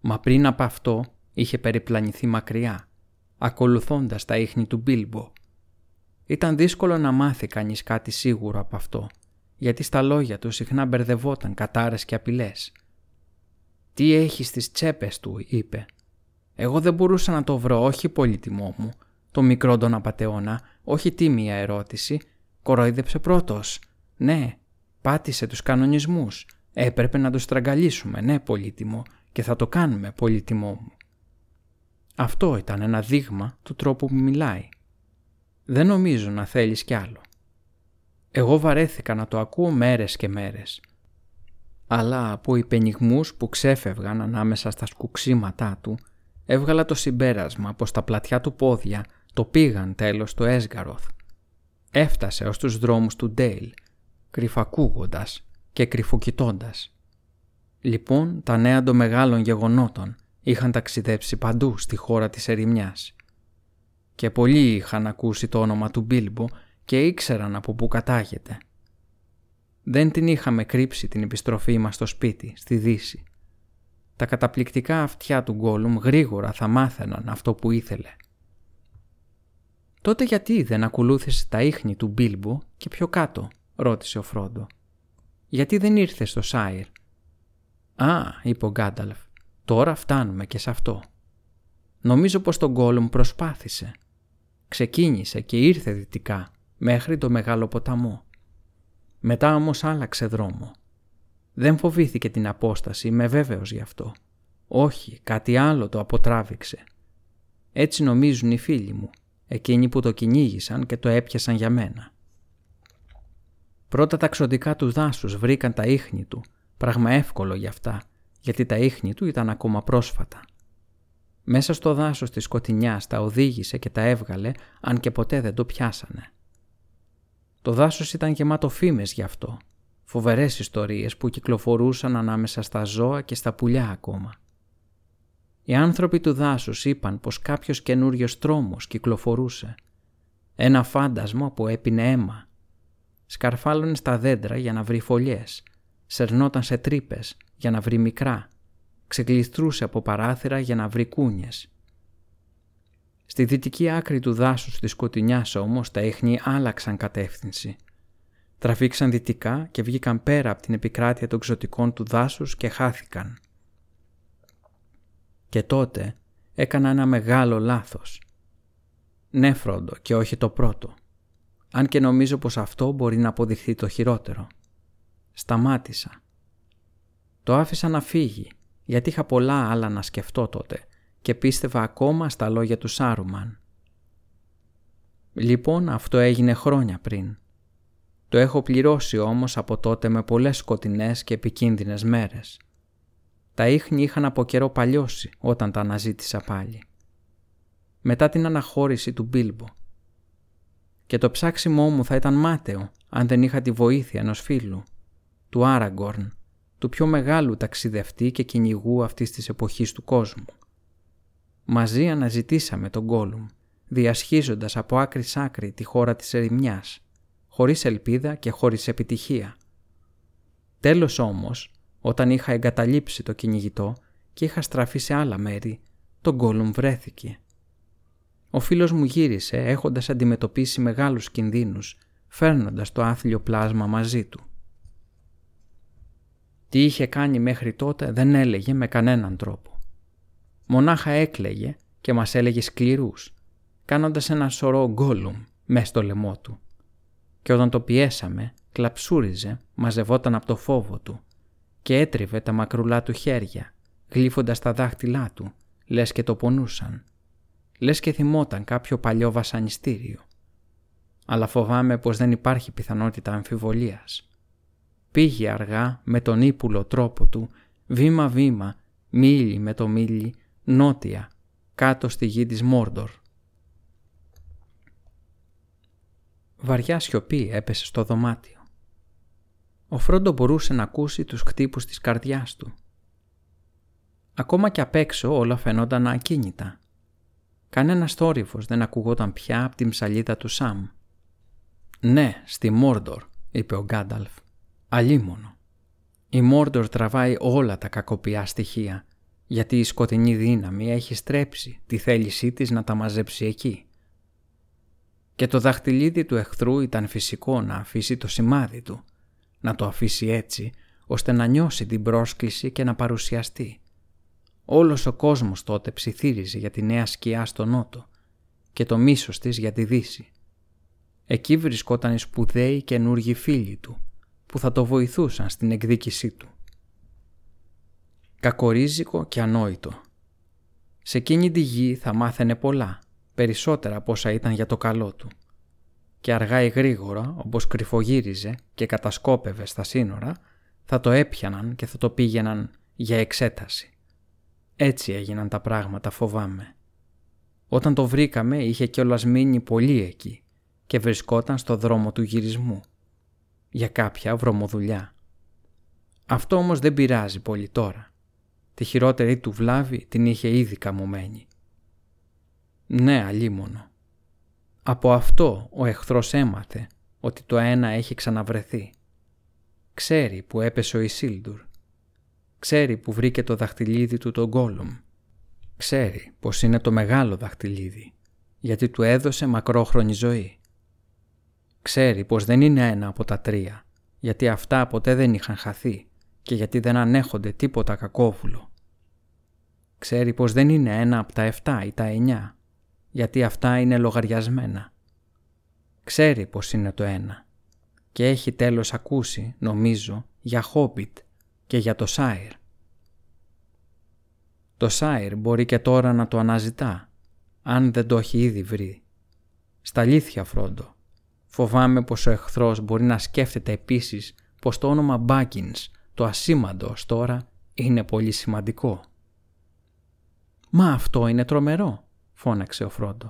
«Μα πριν από αυτό είχε περιπλανηθεί μακριά, ακολουθώντας τα ίχνη του Μπίλμπο. Ήταν δύσκολο να μάθει κανείς κάτι σίγουρο από αυτό, γιατί στα λόγια του συχνά μπερδευόταν κατάρες και απειλές. «Τι έχεις στις τσέπες του», είπε. «Εγώ δεν μπορούσα να το βρω, όχι πολύτιμό μου. Το μικρό τον απατεώνα, όχι τίμια ερώτηση, κοροϊδέψε πρώτος. Ναι, πάτησε τους κανονισμούς. Έπρεπε να τους στραγγαλίσουμε, ναι πολύτιμο, και θα το κάνουμε πολύτιμό μου. Αυτό ήταν ένα δείγμα του τρόπου που μιλάει. Δεν νομίζω να θέλεις κι άλλο. Εγώ βαρέθηκα να το ακούω μέρες και μέρες. Αλλά από υπενιγμούς που ξέφευγαν ανάμεσα στα σκουξίματά του, έβγαλα το συμπέρασμα πως τα πλατιά του πόδια το πήγαν τέλος στο Έσγαροθ. Έφτασε ως τους δρόμους του Ντέιλ, κρυφακούγοντας και κρυφοκοιτώντας. Λοιπόν, τα νέα των μεγάλων γεγονότων είχαν ταξιδέψει παντού στη χώρα της ερημιάς. Και πολλοί είχαν ακούσει το όνομα του Μπίλμπο και ήξεραν από πού κατάγεται. Δεν την είχαμε κρύψει την επιστροφή μας στο σπίτι, στη Δύση. Τα καταπληκτικά αυτιά του Γκόλουμ γρήγορα θα μάθαιναν αυτό που ήθελε. «Τότε γιατί δεν ακολούθησε τα ίχνη του Μπίλμπο και πιο κάτω» ρώτησε ο Φρόντο. «Γιατί δεν ήρθε στο Σάιρ» «Α», είπε ο Γκάνταλφ, «τώρα φτάνουμε και σε αυτό». Νομίζω πως τον Γκόλουμ προσπάθησε. Ξεκίνησε και ήρθε δυτικά, μέχρι το μεγάλο ποταμό. Μετά όμως άλλαξε δρόμο. Δεν φοβήθηκε την απόσταση, είμαι βέβαιος γι' αυτό. Όχι, κάτι άλλο το αποτράβηξε. Έτσι νομίζουν οι φίλοι μου, εκείνοι που το κυνήγησαν και το έπιασαν για μένα. Πρώτα τα ξωτικά του δάσους βρήκαν τα ίχνη του, πράγμα εύκολο για αυτά, γιατί τα ίχνη του ήταν ακόμα πρόσφατα. Μέσα στο δάσος της σκοτεινιάς τα οδήγησε και τα έβγαλε, αν και ποτέ δεν το πιάσανε. Το δάσος ήταν γεμάτο φήμες γι' αυτό, φοβερές ιστορίες που κυκλοφορούσαν ανάμεσα στα ζώα και στα πουλιά ακόμα. Οι άνθρωποι του δάσους είπαν πως κάποιος καινούριος τρόμος κυκλοφορούσε. Ένα φάντασμα που έπινε αίμα. Σκαρφάλωνε στα δέντρα για να βρει φωλιές. Σερνόταν σε τρύπες για να βρει μικρά. Ξεκλειστρούσε από παράθυρα για να βρει κούνιες. Στη δυτική άκρη του δάσους της σκοτεινιάς όμως τα ίχνη άλλαξαν κατεύθυνση. Τραβήξαν δυτικά και βγήκαν πέρα από την επικράτεια των ξωτικών του δάσους και χάθηκαν. Και τότε έκανα ένα μεγάλο λάθος. Ναι, Φρόντο, και όχι το πρώτο. Αν και νομίζω πως αυτό μπορεί να αποδειχθεί το χειρότερο. Σταμάτησα. Το άφησα να φύγει, γιατί είχα πολλά άλλα να σκεφτώ τότε και πίστευα ακόμα στα λόγια του Σάρουμαν. Λοιπόν, αυτό έγινε χρόνια πριν. Το έχω πληρώσει όμως από τότε με πολλές σκοτεινές και επικίνδυνες μέρες. Τα ίχνη είχαν από καιρό παλιώσει όταν τα αναζήτησα πάλι. Μετά την αναχώρηση του Μπίλμπο. Και το ψάξιμό μου θα ήταν μάταιο αν δεν είχα τη βοήθεια ενός φίλου, του Άραγκορν, του πιο μεγάλου ταξιδευτή και κυνηγού αυτής της εποχής του κόσμου. Μαζί αναζητήσαμε τον Γκόλουμ, διασχίζοντας από άκρη σ' άκρη τη χώρα της ερημιάς, χωρίς ελπίδα και χωρίς επιτυχία. Τέλος όμως, όταν είχα εγκαταλείψει το κυνηγητό και είχα στραφεί σε άλλα μέρη, τον Γκόλουμ βρέθηκε. Ο φίλος μου γύρισε έχοντας αντιμετωπίσει μεγάλους κινδύνους, φέρνοντας το άθλιο πλάσμα μαζί του. Τι είχε κάνει μέχρι τότε δεν έλεγε με κανέναν τρόπο. Μονάχα έκλαιγε και μας έλεγε σκληρούς, κάνοντας ένα σωρό γκόλουμ μέσα στο λαιμό του. Και όταν το πιέσαμε, κλαψούριζε, μαζευόταν από το φόβο του και έτριβε τα μακρουλά του χέρια, γλύφοντας τα δάχτυλά του, λες και το πονούσαν. Λες και θυμόταν κάποιο παλιό βασανιστήριο. Αλλά φοβάμαι πως δεν υπάρχει πιθανότητα αμφιβολίας. Πήγε αργά με τον ύπουλο τρόπο του, βήμα-βήμα, μίλι με το μίλι, νότια, κάτω στη γη της Μόρντορ. Βαριά σιωπή έπεσε στο δωμάτιο. Ο Φρόντο μπορούσε να ακούσει τους χτύπους της καρδιάς του. Ακόμα και απ' έξω όλα φαινόταν ακίνητα. Κανένας θόρυβος δεν ακουγόταν πια από την ψαλίδα του Σαμ. «Ναι, στη Μόρντορ», είπε ο Γκάνταλφ. «Αλίμονο. Η Μόρντορ τραβάει όλα τα κακοπιά στοιχεία, γιατί η σκοτεινή δύναμη έχει στρέψει τη θέλησή της να τα μαζέψει εκεί. Και το δαχτυλίδι του εχθρού ήταν φυσικό να αφήσει το σημάδι του, να το αφήσει έτσι ώστε να νιώσει την πρόσκληση και να παρουσιαστεί. Όλος ο κόσμος τότε ψιθύριζε για τη νέα σκιά στο νότο και το μίσος της για τη δύση. Εκεί βρισκόταν οι σπουδαίοι καινούργοι φίλοι του που θα το βοηθούσαν στην εκδίκησή του. Κακορίζικο και ανόητο. Σε εκείνη τη γη θα μάθαινε πολλά, περισσότερα από όσα ήταν για το καλό του. Και αργά ή γρήγορα, όπως κρυφογύριζε και κατασκόπευε στα σύνορα, θα το έπιαναν και θα το πήγαιναν για εξέταση. Έτσι έγιναν τα πράγματα φοβάμαι. Όταν το βρήκαμε είχε κιόλας μείνει πολύ εκεί και βρισκόταν στο δρόμο του γυρισμού. Για κάποια βρωμοδουλειά. Αυτό όμως δεν πειράζει πολύ τώρα. Τη χειρότερη του βλάβη την είχε ήδη καμωμένη. Ναι, αλίμονο. Από αυτό ο εχθρός έμαθε ότι το ένα έχει ξαναβρεθεί. Ξέρει που έπεσε ο Ισίλντουρ Ξέρει που βρήκε το δαχτυλίδι του τον Γκόλουμ. Ξέρει πως είναι το μεγάλο δαχτυλίδι, γιατί του έδωσε μακρόχρονη ζωή. Ξέρει πως δεν είναι ένα από τα τρία, γιατί αυτά ποτέ δεν είχαν χαθεί και γιατί δεν ανέχονται τίποτα κακόβουλο. Ξέρει πως δεν είναι ένα από τα εφτά ή τα εννιά, γιατί αυτά είναι λογαριασμένα. Ξέρει πως είναι το ένα και έχει τέλος ακούσει, νομίζω, για Χόμπιτ και για το Σάιρ. Το Σάιρ μπορεί και τώρα να το αναζητά, αν δεν το έχει ήδη βρει. Στα αλήθεια, Φρόντο, φοβάμαι πως ο εχθρός μπορεί να σκέφτεται επίσης πως το όνομα Μπάκινς, το ασήμαντο ως τώρα, είναι πολύ σημαντικό. «Μα αυτό είναι τρομερό», φώναξε ο Φρόντο.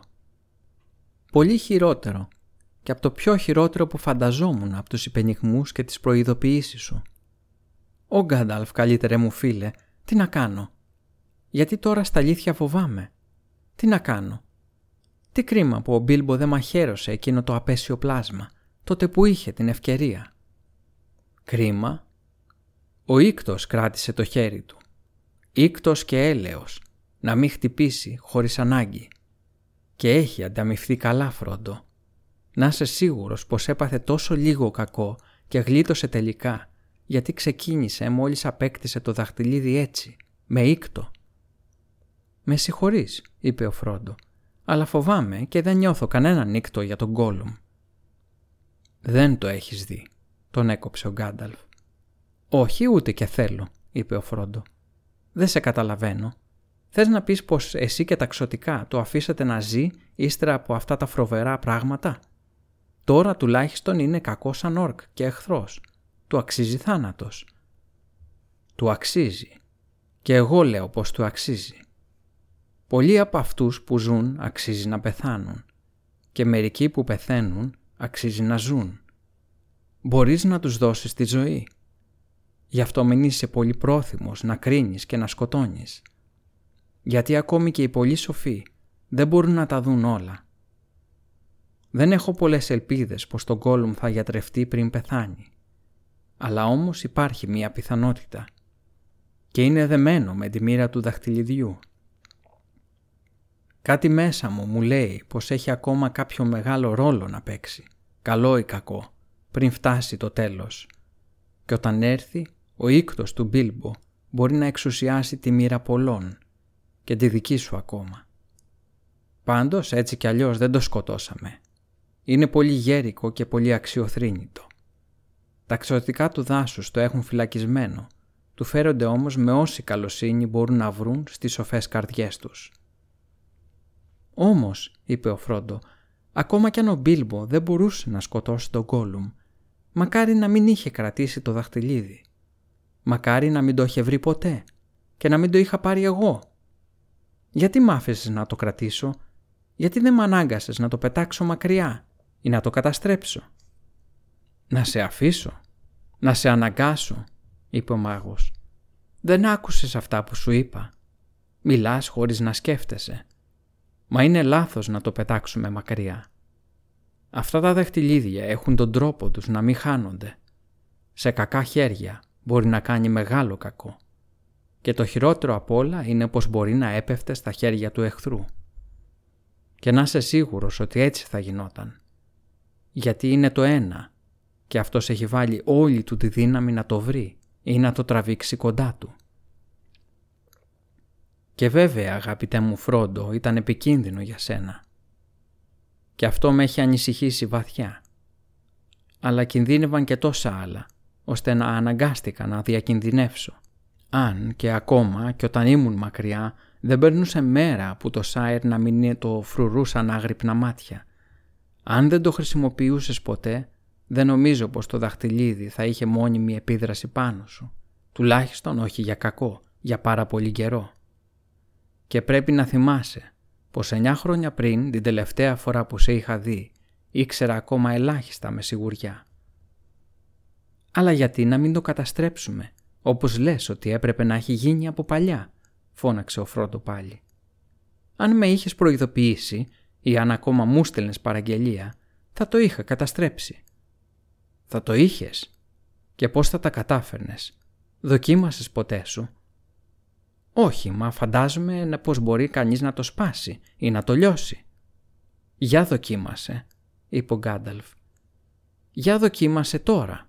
«Πολύ χειρότερο και από το πιο χειρότερο που φανταζόμουν από τους υπενιχμούς και τις προειδοποιήσεις σου. «Ο Γκάνταλφ, καλύτερε μου φίλε, τι να κάνω; Γιατί τώρα στα αλήθεια φοβάμαι. Τι να κάνω; Τι κρίμα που ο Μπίλμπο δεν μαχαίρωσε εκείνο το απέσιο πλάσμα, τότε που είχε την ευκαιρία. Κρίμα. Ο Ήκτος κράτησε το χέρι του. Ήκτος και έλεος, να μην χτυπήσει χωρίς ανάγκη. Και έχει ανταμυφθεί καλά Φρόντο. Να είσαι σίγουρος πως έπαθε τόσο λίγο κακό και γλίτωσε τελικά γιατί ξεκίνησε μόλις απέκτησε το δαχτυλίδι έτσι, με ήκτο. «Με συγχωρείς», είπε ο Φρόντο, «αλλά φοβάμαι και δεν νιώθω κανέναν ήκτο για τον Γκόλουμ». «Δεν το έχεις δει», τον έκοψε ο Γκάνταλφ. «Όχι ούτε και θέλω», είπε ο Φρόντο. «Δεν σε καταλαβαίνω. Θες να πεις πως εσύ και τα ξωτικά το αφήσατε να ζει ύστερα από αυτά τα φροβερά πράγματα; Τώρα τουλάχιστον είναι κακός σαν όρκ και εχθρός του αξίζει θάνατος. Του αξίζει. Και εγώ λέω πως του αξίζει. Πολλοί από αυτούς που ζουν αξίζει να πεθάνουν και μερικοί που πεθαίνουν αξίζει να ζουν. Μπορείς να τους δώσεις τη ζωή. Γι' αυτό μην είσαι πολύ πρόθυμος να κρίνεις και να σκοτώνεις. Γιατί ακόμη και οι πολύ σοφοί δεν μπορούν να τα δουν όλα. Δεν έχω πολλές ελπίδες πως το Γκόλουμ θα γιατρευτεί πριν πεθάνει αλλά όμως υπάρχει μία πιθανότητα και είναι δεμένο με τη μοίρα του δαχτυλιδιού. Κάτι μέσα μου μου λέει πως έχει ακόμα κάποιο μεγάλο ρόλο να παίξει, καλό ή κακό, πριν φτάσει το τέλος. Και όταν έρθει, ο ίκτος του Μπίλμπο μπορεί να εξουσιάσει τη μοίρα πολλών και τη δική σου ακόμα. Πάντως έτσι κι αλλιώς δεν το σκοτώσαμε. Είναι πολύ γέρικο και πολύ αξιοθρύνητο. Τα ξωτικά του δάσους το έχουν φυλακισμένο, του φέρονται όμως με όση καλοσύνη μπορούν να βρουν στις σοφές καρδιές τους. «Όμως», είπε ο Φρόντο, «ακόμα κι αν ο Μπίλμπο δεν μπορούσε να σκοτώσει τον Γκόλουμ, μακάρι να μην είχε κρατήσει το δαχτυλίδι. Μακάρι να μην το είχε βρει ποτέ και να μην το είχα πάρει εγώ. Γιατί μ' άφησες να το κρατήσω, γιατί δεν με ανάγκασες να το πετάξω μακριά ή να το καταστρέψω; «Να σε αφήσω, να σε αναγκάσω», είπε ο μάγος. «Δεν άκουσες αυτά που σου είπα. Μιλάς χωρίς να σκέφτεσαι. Μα είναι λάθος να το πετάξουμε μακριά. Αυτά τα δαχτυλίδια έχουν τον τρόπο τους να μην χάνονται. Σε κακά χέρια μπορεί να κάνει μεγάλο κακό. Και το χειρότερο απ' όλα είναι πως μπορεί να έπεφτε στα χέρια του εχθρού. Και να είσαι σίγουρος ότι έτσι θα γινόταν. Γιατί είναι το ένα και αυτός έχει βάλει όλη του τη δύναμη να το βρει ή να το τραβήξει κοντά του. Και βέβαια αγαπητέ μου Φρόντο ήταν επικίνδυνο για σένα. Και αυτό με έχει ανησυχήσει βαθιά. Αλλά κινδύνευαν και τόσα άλλα, ώστε να αναγκάστηκα να διακινδυνεύσω. Αν και ακόμα και όταν ήμουν μακριά δεν περνούσε μέρα που το Σάιρ να μην το φρουρούσαν άγρυπνα μάτια. Αν δεν το χρησιμοποιούσες ποτέ, δεν νομίζω πως το δαχτυλίδι θα είχε μόνιμη επίδραση πάνω σου. Τουλάχιστον όχι για κακό, για πάρα πολύ καιρό. Και πρέπει να θυμάσαι πως εννιά χρόνια πριν την τελευταία φορά που σε είχα δει ήξερα ακόμα ελάχιστα με σιγουριά. Αλλά γιατί να μην το καταστρέψουμε, όπως λες ότι έπρεπε να έχει γίνει από παλιά, φώναξε ο Φρόντο πάλι. Αν με είχες προειδοποιήσει ή αν ακόμα μου στέλνες παραγγελία, θα το είχα καταστρέψει. Θα το είχες. Και πώς θα τα κατάφερνες. Δοκίμασες ποτέ σου. Όχι, μα φαντάζομαι πως μπορεί κανείς να το σπάσει ή να το λιώσει. Για δοκίμασε, είπε ο Γκάνταλφ. Για δοκίμασε τώρα.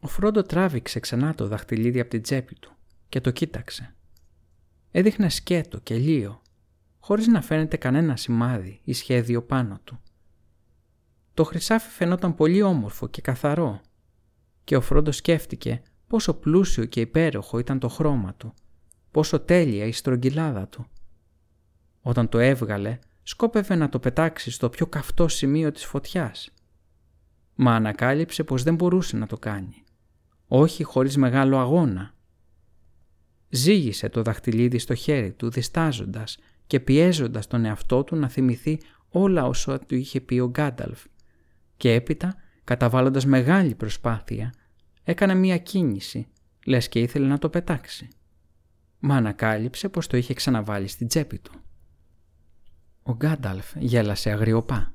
Ο Φρόντο τράβηξε ξανά το δαχτυλίδι από την τσέπη του και το κοίταξε. Έδειχνε σκέτο και λίο, χωρίς να φαίνεται κανένα σημάδι ή σχέδιο πάνω του. Το χρυσάφι φαινόταν πολύ όμορφο και καθαρό και ο Φρόντο σκέφτηκε πόσο πλούσιο και υπέροχο ήταν το χρώμα του, πόσο τέλεια η στρογγυλάδα του. Όταν το έβγαλε, σκόπευε να το πετάξει στο πιο καυτό σημείο της φωτιάς. Μα ανακάλυψε πως δεν μπορούσε να το κάνει. Όχι χωρίς μεγάλο αγώνα. Ζήγησε το δαχτυλίδι στο χέρι του διστάζοντας και πιέζοντας τον εαυτό του να θυμηθεί όλα όσα του είχε πει ο Γκάνταλφ και έπειτα, καταβάλλοντας μεγάλη προσπάθεια, έκανε μία κίνηση, λες και ήθελε να το πετάξει. Μα ανακάλυψε πως το είχε ξαναβάλει στην τσέπη του. Ο Γκάνταλφ γέλασε αγριοπά.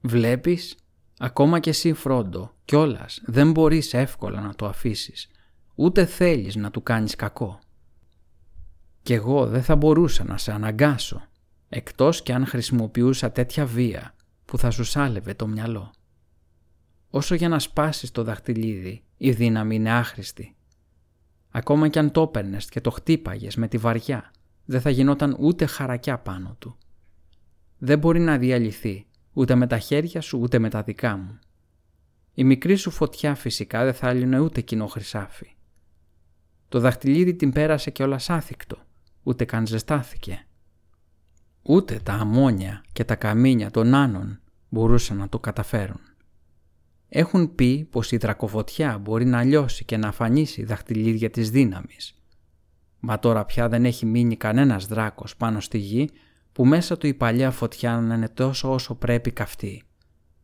«Βλέπεις, ακόμα και εσύ Φρόντο, κιόλας δεν μπορείς εύκολα να το αφήσεις, ούτε θέλεις να του κάνεις κακό. Κι εγώ δεν θα μπορούσα να σε αναγκάσω, εκτός κι αν χρησιμοποιούσα τέτοια βία που θα σου σάλευε το μυαλό. Όσο για να σπάσεις το δαχτυλίδι, η δύναμη είναι άχρηστη. Ακόμα κι αν το έπαιρνες και το χτύπαγες με τη βαριά, δεν θα γινόταν ούτε χαρακιά πάνω του. Δεν μπορεί να διαλυθεί ούτε με τα χέρια σου ούτε με τα δικά μου. Η μικρή σου φωτιά φυσικά δεν θα έλυνε ούτε κοινό χρυσάφι. Το δαχτυλίδι την πέρασε και όλα άθικτο, ούτε καν ζεστάθηκε. Ούτε τα αμόνια και τα καμίνια των άνων μπορούσαν να το καταφέρουν. Έχουν πει πως η δρακοφωτιά μπορεί να λιώσει και να αφανίσει δαχτυλίδια της δύναμης. Μα τώρα πια δεν έχει μείνει κανένας δράκος πάνω στη γη που μέσα του η παλιά φωτιά να είναι τόσο όσο πρέπει καυτή.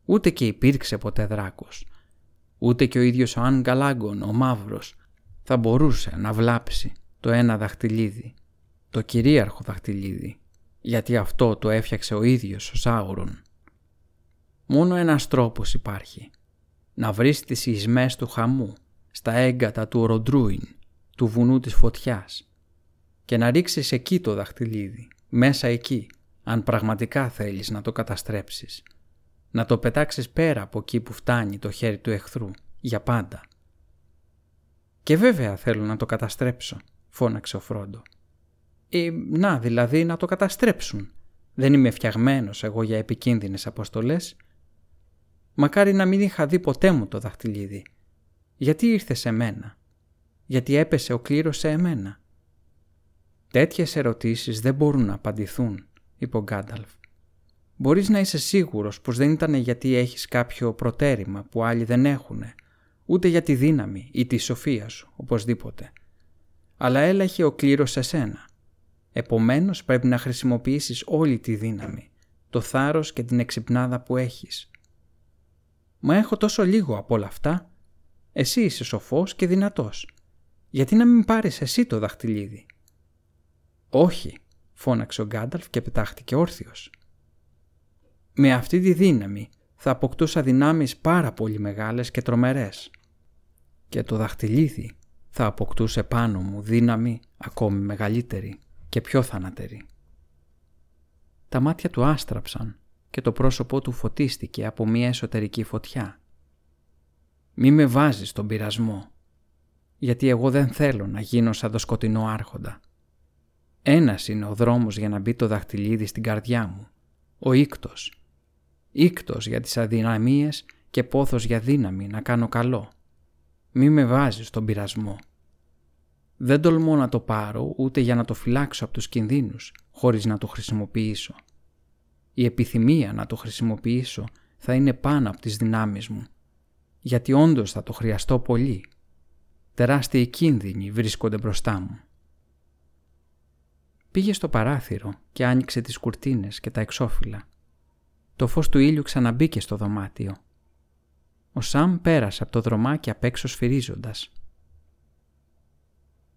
Ούτε και υπήρξε ποτέ δράκος. Ούτε και ο ίδιος ο Αν Γκαλάγκον, ο μαύρος, θα μπορούσε να βλάψει το ένα δαχτυλίδι, το κυρίαρχο δαχτυλίδι, γιατί αυτό το έφτιαξε ο ίδιος ο Σάουρον. Μόνο ένας τρόπος υπάρχει – να βρεις τις ισμές του χαμού στα έγκατα του Ροντρούιν, του βουνού της φωτιάς και να ρίξεις εκεί το δαχτυλίδι, μέσα εκεί, αν πραγματικά θέλεις να το καταστρέψεις. Να το πετάξεις πέρα από εκεί που φτάνει το χέρι του εχθρού, για πάντα. «Και βέβαια θέλω να το καταστρέψω», φώναξε ο Φρόντο. «Ε, να, δηλαδή να το καταστρέψουν. Δεν είμαι φτιαγμένος εγώ για επικίνδυνες αποστολές Μακάρι να μην είχα δει ποτέ μου το δαχτυλίδι. Γιατί ήρθε σε μένα; Γιατί έπεσε ο κλήρος σε εμένα; Τέτοιες ερωτήσεις δεν μπορούν να απαντηθούν, είπε ο Γκάνταλφ. Μπορείς να είσαι σίγουρος πως δεν ήταν γιατί έχεις κάποιο προτέρημα που άλλοι δεν έχουν, ούτε για τη δύναμη ή τη σοφία σου, οπωσδήποτε. Αλλά έλαχε ο κλήρος σε σένα. Επομένως πρέπει να χρησιμοποιήσεις όλη τη δύναμη, το θάρρος και την εξυπνάδα που έχεις. Μα έχω τόσο λίγο από όλα αυτά. Εσύ είσαι σοφός και δυνατός. Γιατί να μην πάρεις εσύ το δαχτυλίδι; Όχι, φώναξε ο Γκάνταλφ και πετάχτηκε όρθιος. Με αυτή τη δύναμη θα αποκτούσα δυνάμεις πάρα πολύ μεγάλες και τρομερές. Και το δαχτυλίδι θα αποκτούσε πάνω μου δύναμη ακόμη μεγαλύτερη και πιο θανατερή. Τα μάτια του άστραψαν και το πρόσωπό του φωτίστηκε από μια εσωτερική φωτιά. «Μη με βάζεις στον πειρασμό, γιατί εγώ δεν θέλω να γίνω σαν το σκοτεινό άρχοντα. Ένας είναι ο δρόμος για να μπει το δαχτυλίδι στην καρδιά μου, ο ίκτος. Ήκτος για τις αδυναμίες και πόθος για δύναμη να κάνω καλό. Μη με βάζεις στον πειρασμό. Δεν τολμώ να το πάρω ούτε για να το φυλάξω από τους κινδύνους, χωρίς να το χρησιμοποιήσω. Η επιθυμία να το χρησιμοποιήσω θα είναι πάνω από τις δυνάμεις μου, γιατί όντως θα το χρειαστώ πολύ. Τεράστιοι κίνδυνοι βρίσκονται μπροστά μου. Πήγε στο παράθυρο και άνοιξε τις κουρτίνες και τα εξώφυλλα. Το φως του ήλιου ξαναμπήκε στο δωμάτιο. Ο Σαμ πέρασε από το δρομάκι απ' έξω σφυρίζοντας.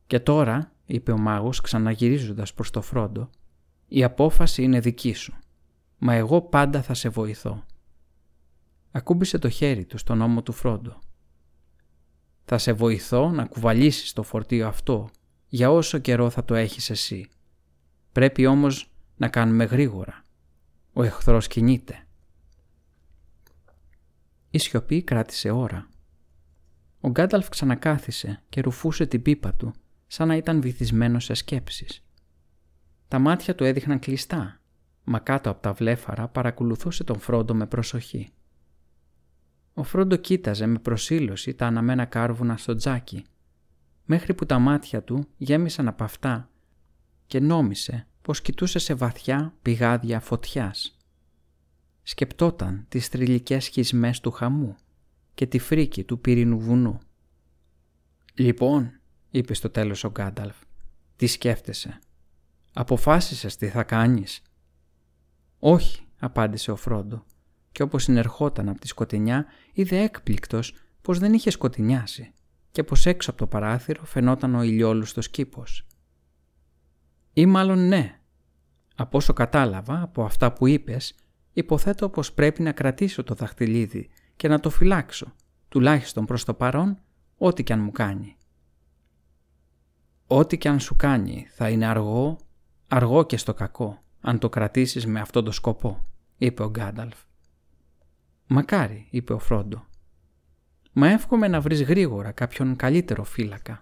«Και τώρα», είπε ο μάγος ξαναγυρίζοντας προς το φρόντο, «η απόφαση είναι δική σου, μα εγώ πάντα θα σε βοηθώ». Ακούμπησε το χέρι του στον ώμο του φρόντο. «Θα σε βοηθώ να κουβαλήσεις το φορτίο αυτό για όσο καιρό θα το έχεις εσύ. Πρέπει όμως να κάνουμε γρήγορα. Ο εχθρός κινείται». Η σιωπή κράτησε ώρα. Ο Γκάνταλφ ξανακάθισε και ρουφούσε την πίπα του σαν να ήταν βυθισμένος σε σκέψεις. Τα μάτια του έδειχναν κλειστά, μα κάτω από τα βλέφαρα παρακολουθούσε τον Φρόντο με προσοχή. Ο Φρόντο κοίταζε με προσήλωση τα αναμένα κάρβουνα στο τζάκι, μέχρι που τα μάτια του γέμισαν από αυτά και νόμισε πως κοιτούσε σε βαθιά πηγάδια φωτιάς. Σκεπτόταν τις θρηλυκές σχισμές του χαμού και τη φρίκη του πύρινου βουνού. «Λοιπόν», είπε στο τέλος ο Γκάνταλφ. Τι σκέφτεσαι; Αποφάσισες τι θα κάνεις; Όχι, απάντησε ο Φρόντο και όπως συνερχόταν από τη σκοτεινιά είδε έκπληκτος πως δεν είχε σκοτεινιάσει και πως έξω από το παράθυρο φαινόταν ο ηλιόλουστος κήπος. Ή μάλλον ναι. Από όσο κατάλαβα από αυτά που είπες, υποθέτω πως πρέπει να κρατήσω το δαχτυλίδι και να το φυλάξω, τουλάχιστον προς το παρόν, ό,τι κι αν μου κάνει. Ό,τι και αν σου κάνει θα είναι αργό, αργό και στο κακό, αν το κρατήσεις με αυτόν τον σκοπό, είπε ο Γκάνταλφ. Μακάρι, είπε ο Φρόντο. Μα εύχομαι να βρεις γρήγορα κάποιον καλύτερο φύλακα.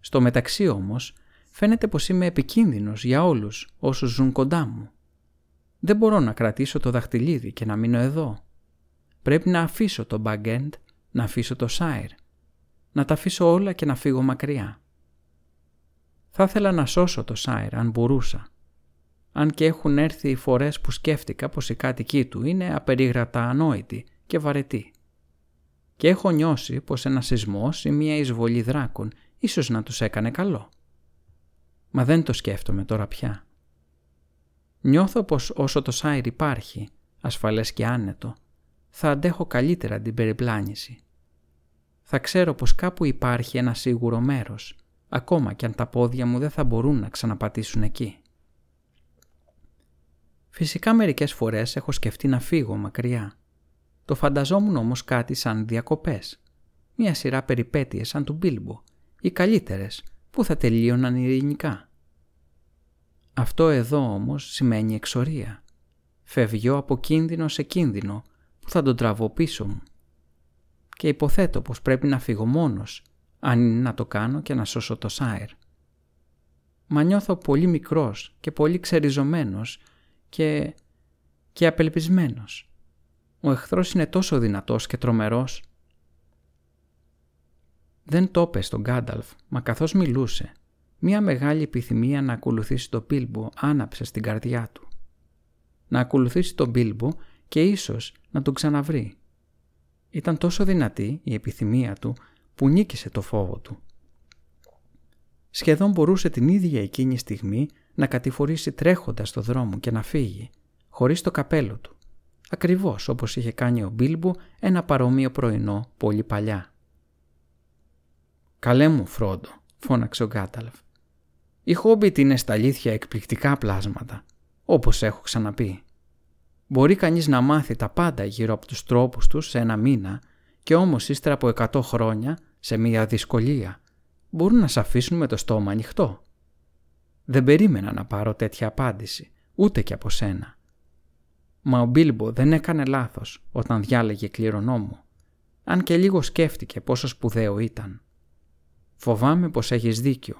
Στο μεταξύ όμως, φαίνεται πως είμαι επικίνδυνος για όλους όσους ζουν κοντά μου. Δεν μπορώ να κρατήσω το δαχτυλίδι και να μείνω εδώ. Πρέπει να αφήσω το Μπαγκέντ, να αφήσω το Σάιρ, να τα αφήσω όλα και να φύγω μακριά. Θα ήθελα να σώσω το Σάιρ αν μπορούσα. Αν και έχουν έρθει οι φορές που σκέφτηκα πως η κάτοικοί του είναι απερίγρατα ανόητοι και βαρετοί. Και έχω νιώσει πως ένα σεισμός ή μια εισβολή δράκων ίσως να τους έκανε καλό. Μα δεν το σκέφτομαι τώρα πια. Νιώθω πως όσο το Σάιρ υπάρχει, ασφαλές και άνετο, θα αντέχω καλύτερα την περιπλάνηση. Θα ξέρω πως κάπου υπάρχει ένα σίγουρο μέρος ακόμα και αν τα πόδια μου δεν θα μπορούν να ξαναπατήσουν εκεί. Φυσικά μερικές φορές έχω σκεφτεί να φύγω μακριά. Το φανταζόμουν όμως κάτι σαν διακοπές. Μια σειρά περιπέτειες σαν του Μπίλμπο ή καλύτερες που θα τελείωναν ειρηνικά. Αυτό εδώ όμως σημαίνει εξορία. Φεύγω από κίνδυνο σε κίνδυνο που θα τον τραβώ πίσω μου. Και υποθέτω πως πρέπει να φύγω μόνος αν είναι να το κάνω και να σώσω το Σάιρ. Μα νιώθω πολύ μικρός και πολύ ξεριζωμένος και... και απελπισμένος. Ο εχθρός είναι τόσο δυνατός και τρομερός. Δεν το είπε στον Γκάνταλφ, μα καθώς μιλούσε, μία μεγάλη επιθυμία να ακολουθήσει τον Μπίλμπο άναψε στην καρδιά του. Να ακολουθήσει τον Μπίλμπο και ίσως να τον ξαναβρει. Ήταν τόσο δυνατή η επιθυμία του που νίκησε το φόβο του. Σχεδόν μπορούσε την ίδια εκείνη στιγμή να κατηφορήσει τρέχοντας στο δρόμο και να φύγει, χωρίς το καπέλο του, ακριβώς όπως είχε κάνει ο Μπίλμπο ένα παρόμοιο πρωινό πολύ παλιά. «Καλέ μου, Φρόντο», φώναξε ο Γκάταλφ. Οι Χόμπιτ είναι στα αλήθεια εκπληκτικά πλάσματα, όπως έχω ξαναπεί. Μπορεί κανείς να μάθει τα πάντα γύρω από τους τρόπους τους σε ένα μήνα και όμως ύστερα από 100 χρόνια, σε μια δυσκολία, μπορούν να σε αφήσουν με το στόμα ανοιχτό. Δεν περίμενα να πάρω τέτοια απάντηση, ούτε και από σένα. Μα ο Μπίλμπο δεν έκανε λάθος όταν διάλεγε κληρονόμο, αν και λίγο σκέφτηκε πόσο σπουδαίο ήταν. Φοβάμαι πως έχεις δίκιο.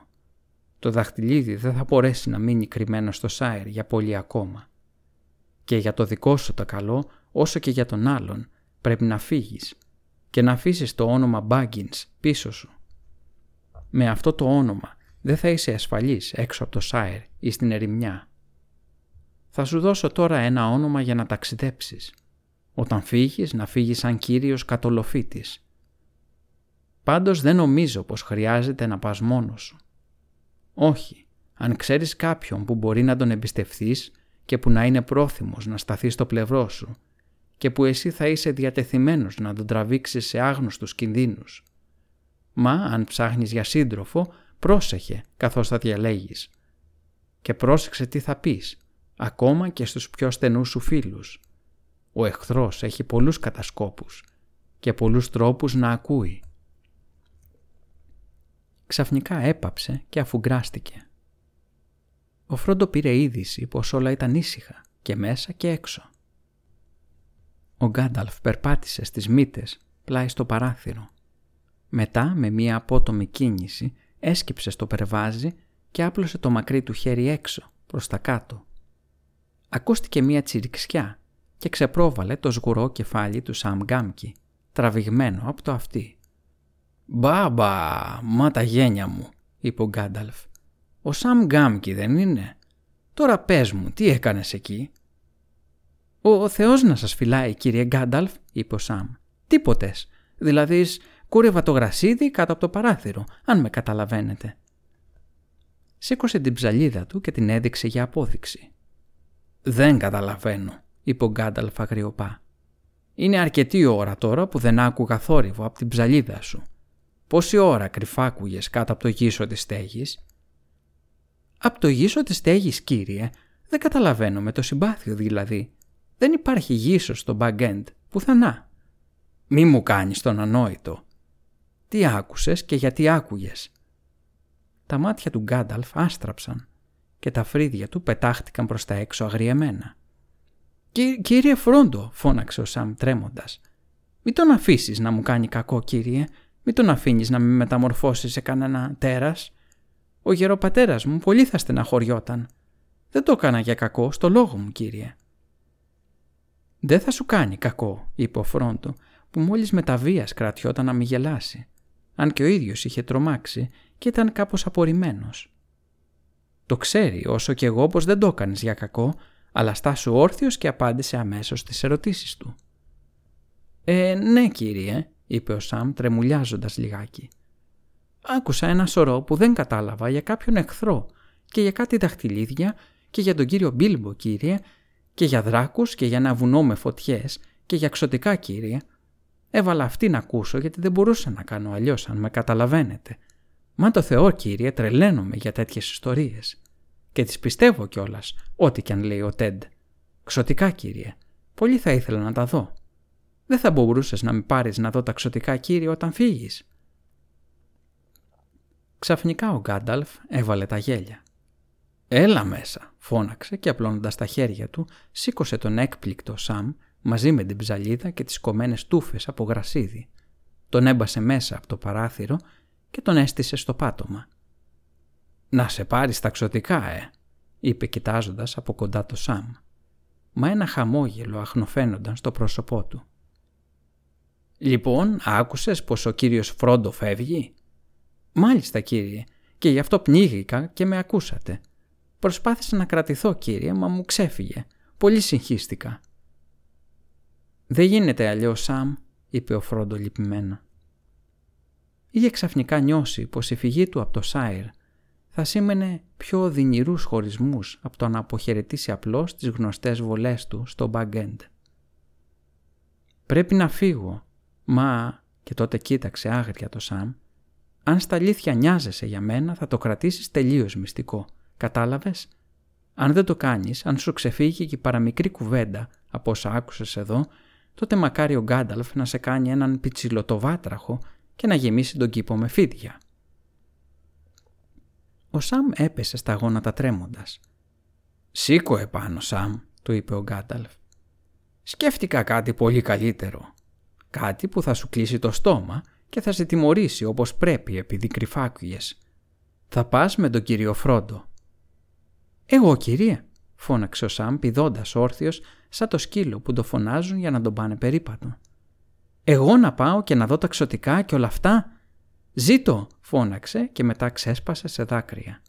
Το δαχτυλίδι δεν θα μπορέσει να μείνει κρυμμένο στο Σάιρ για πολύ ακόμα. Και για το δικό σου το καλό, όσο και για τον άλλον, πρέπει να φύγεις και να αφήσεις το όνομα Baggins πίσω σου. Με αυτό το όνομα δεν θα είσαι ασφαλής έξω από το Σάιρ ή στην ερημιά. Θα σου δώσω τώρα ένα όνομα για να ταξιδέψεις. Όταν φύγεις να φύγεις σαν κύριος κατολοφίτης. Πάντως δεν νομίζω πως χρειάζεται να πας μόνος σου. Όχι, αν ξέρεις κάποιον που μπορεί να τον εμπιστευθείς και που να είναι πρόθυμος να σταθεί στο πλευρό σου και που εσύ θα είσαι διατεθειμένος να τον τραβήξεις σε άγνωστους κινδύνους. Μα αν ψάχνεις για σύντροφο, πρόσεχε καθώς θα διαλέγεις. Και πρόσεξε τι θα πεις, ακόμα και στους πιο στενούς σου φίλους. Ο εχθρός έχει πολλούς κατασκόπους και πολλούς τρόπους να ακούει. Ξαφνικά έπαψε και αφουγκράστηκε. Ο Φρόντο πήρε είδηση πως όλα ήταν ήσυχα και μέσα και έξω. Ο Γκάνταλφ περπάτησε στις μύτες πλάι στο παράθυρο. Μετά με μία απότομη κίνηση έσκυψε στο περβάζι και άπλωσε το μακρύ του χέρι έξω προς τα κάτω. Ακούστηκε μία τσιριξιά και ξεπρόβαλε το σγουρό κεφάλι του Σαμ Γκάμκι, τραβηγμένο από το αυτί. «Μπάμπα, μα τα γένια μου», είπε ο Γκάνταλφ. «Ο Σαμ Γκάμκι δεν είναι. Τώρα πες μου, τι έκανες εκεί». «Ο Θεός να σας φυλάει, κύριε Γκάνταλφ», είπε ο Σαμ. «Τίποτες. Δηλαδή, κούρευα το γρασίδι κάτω από το παράθυρο, αν με καταλαβαίνετε». Σήκωσε την ψαλίδα του και την έδειξε για απόδειξη. «Δεν καταλαβαίνω», είπε ο Γκάνταλφ αγριοπά. «Είναι αρκετή ώρα τώρα που δεν άκουγα θόρυβο από την ψαλίδα σου. Πόση ώρα κρυφάκουγες κάτω από το γύσο της στέγης» «Από το γύσο της στέγης, κύριε, δεν καταλαβαίνω με το συμπάθειο δηλαδή. Δεν υπάρχει γύσος στο back-end, πουθενά». «Μη μου κάνεις τον ανόητο». «Τι άκουσες και γιατί άκουγες». Τα μάτια του Γκάνταλφ άστραψαν και τα φρύδια του πετάχτηκαν προς τα έξω αγριεμένα. «Κύριε Φρόντο», φώναξε ο Σαμ τρέμοντας. «Μην τον αφήσεις να μου κάνει κακό, κύριε. Μην τον αφήνεις να με μεταμορφώσεις σε κανένα τέρας. Ο γεροπατέρας μου πολύ θα στεναχωριόταν. Δεν το έκανα για κακό, στο λόγο μου, κύριε». «Δεν θα σου κάνει κακό», είπε ο Φρόντο, που μόλις με τα βίας κρατιόταν να μη γελάσει, αν και ο ίδιος είχε τρομάξει και ήταν κάπως απορριμμένος. Το ξέρει όσο και εγώ πως δεν το έκανες για κακό, αλλά στάσου όρθιος και απάντησε αμέσως στις ερωτήσεις του. «Ε, ναι κύριε», είπε ο Σαμ τρεμουλιάζοντας λιγάκι. «Άκουσα ένα σωρό που δεν κατάλαβα για κάποιον εχθρό και για κάτι δαχτυλίδια και για τον κύριο Μπίλμπο κύριε και για δράκους και για ένα βουνό με φωτιές και για ξωτικά κύριε. Έβαλα αυτή να ακούσω γιατί δεν μπορούσα να κάνω αλλιώς αν με καταλαβαίνετε. Μα το Θεό κύριε τρελαίνομαι για τέτοιες ιστορίες. Και τις πιστεύω κιόλας, ό,τι κι αν λέει ο Τέντ. Ξωτικά κύριε, πολύ θα ήθελα να τα δω. Δεν θα μπορούσες να με πάρεις να δω τα ξωτικά κύριε όταν φύγεις. Ξαφνικά ο Γκάνταλφ έβαλε τα γέλια. «Έλα μέσα», φώναξε και απλώνοντας τα χέρια του σήκωσε τον έκπληκτο Σαμ μαζί με την ψαλίδα και τις κομμένες τούφες από γρασίδι. Τον έμπασε μέσα από το παράθυρο και τον έστησε στο πάτωμα. «Να σε πάρεις ταξωτικά, ε», είπε κοιτάζοντας από κοντά το Σαμ. Μα ένα χαμόγελο αχνοφαίνονταν στο πρόσωπό του. «Λοιπόν, άκουσες πως ο κύριος Φρόντο φεύγει» «Μάλιστα, κύριε, και γι' αυτό πνίγηκα και με ακούσατε. Προσπάθησα να κρατηθώ, κύριε, μα μου ξέφυγε. Πολύ συγχύστηκα». «Δεν γίνεται αλλιώς, Σαμ», είπε ο Φρόντο λυπημένα είχε ξαφνικά νιώσει πως η φυγή του από το Σάιρ θα σήμαινε πιο οδυνηρούς χωρισμούς από το να αποχαιρετήσει απλώς τις γνωστές βολές του στο back-end. «Πρέπει να φύγω», μα και τότε κοίταξε άγρια το Σαμ Αν στα αλήθεια νοιάζεσαι για μένα, θα το κρατήσεις τελείως μυστικό. Κατάλαβες; Αν δεν το κάνεις, αν σου ξεφύγει και η παραμικρή κουβέντα από όσα άκουσες εδώ, τότε μακάρι ο Γκάνταλφ να σε κάνει έναν πιτσιλοτοβάτραχο και να γεμίσει τον κήπο με φίδια. Ο Σαμ έπεσε στα γόνατα τρέμοντας. «Σήκω επάνω, Σαμ», του είπε ο Γκάνταλφ. «Σκέφτηκα κάτι πολύ καλύτερο. Κάτι που θα σου κλείσει το στόμα και θα σε τιμωρήσει όπως πρέπει επειδή κρυφάκουγες. Θα πας με τον κύριο Φρόντο». «Εγώ, κύριε», φώναξε ο Σαμ πηδώντας όρθιος σαν το σκύλο που το φωνάζουν για να τον πάνε περίπατο. «Εγώ να πάω και να δω τα ξωτικά και όλα αυτά» «Ζήτω» φώναξε και μετά ξέσπασε σε δάκρυα.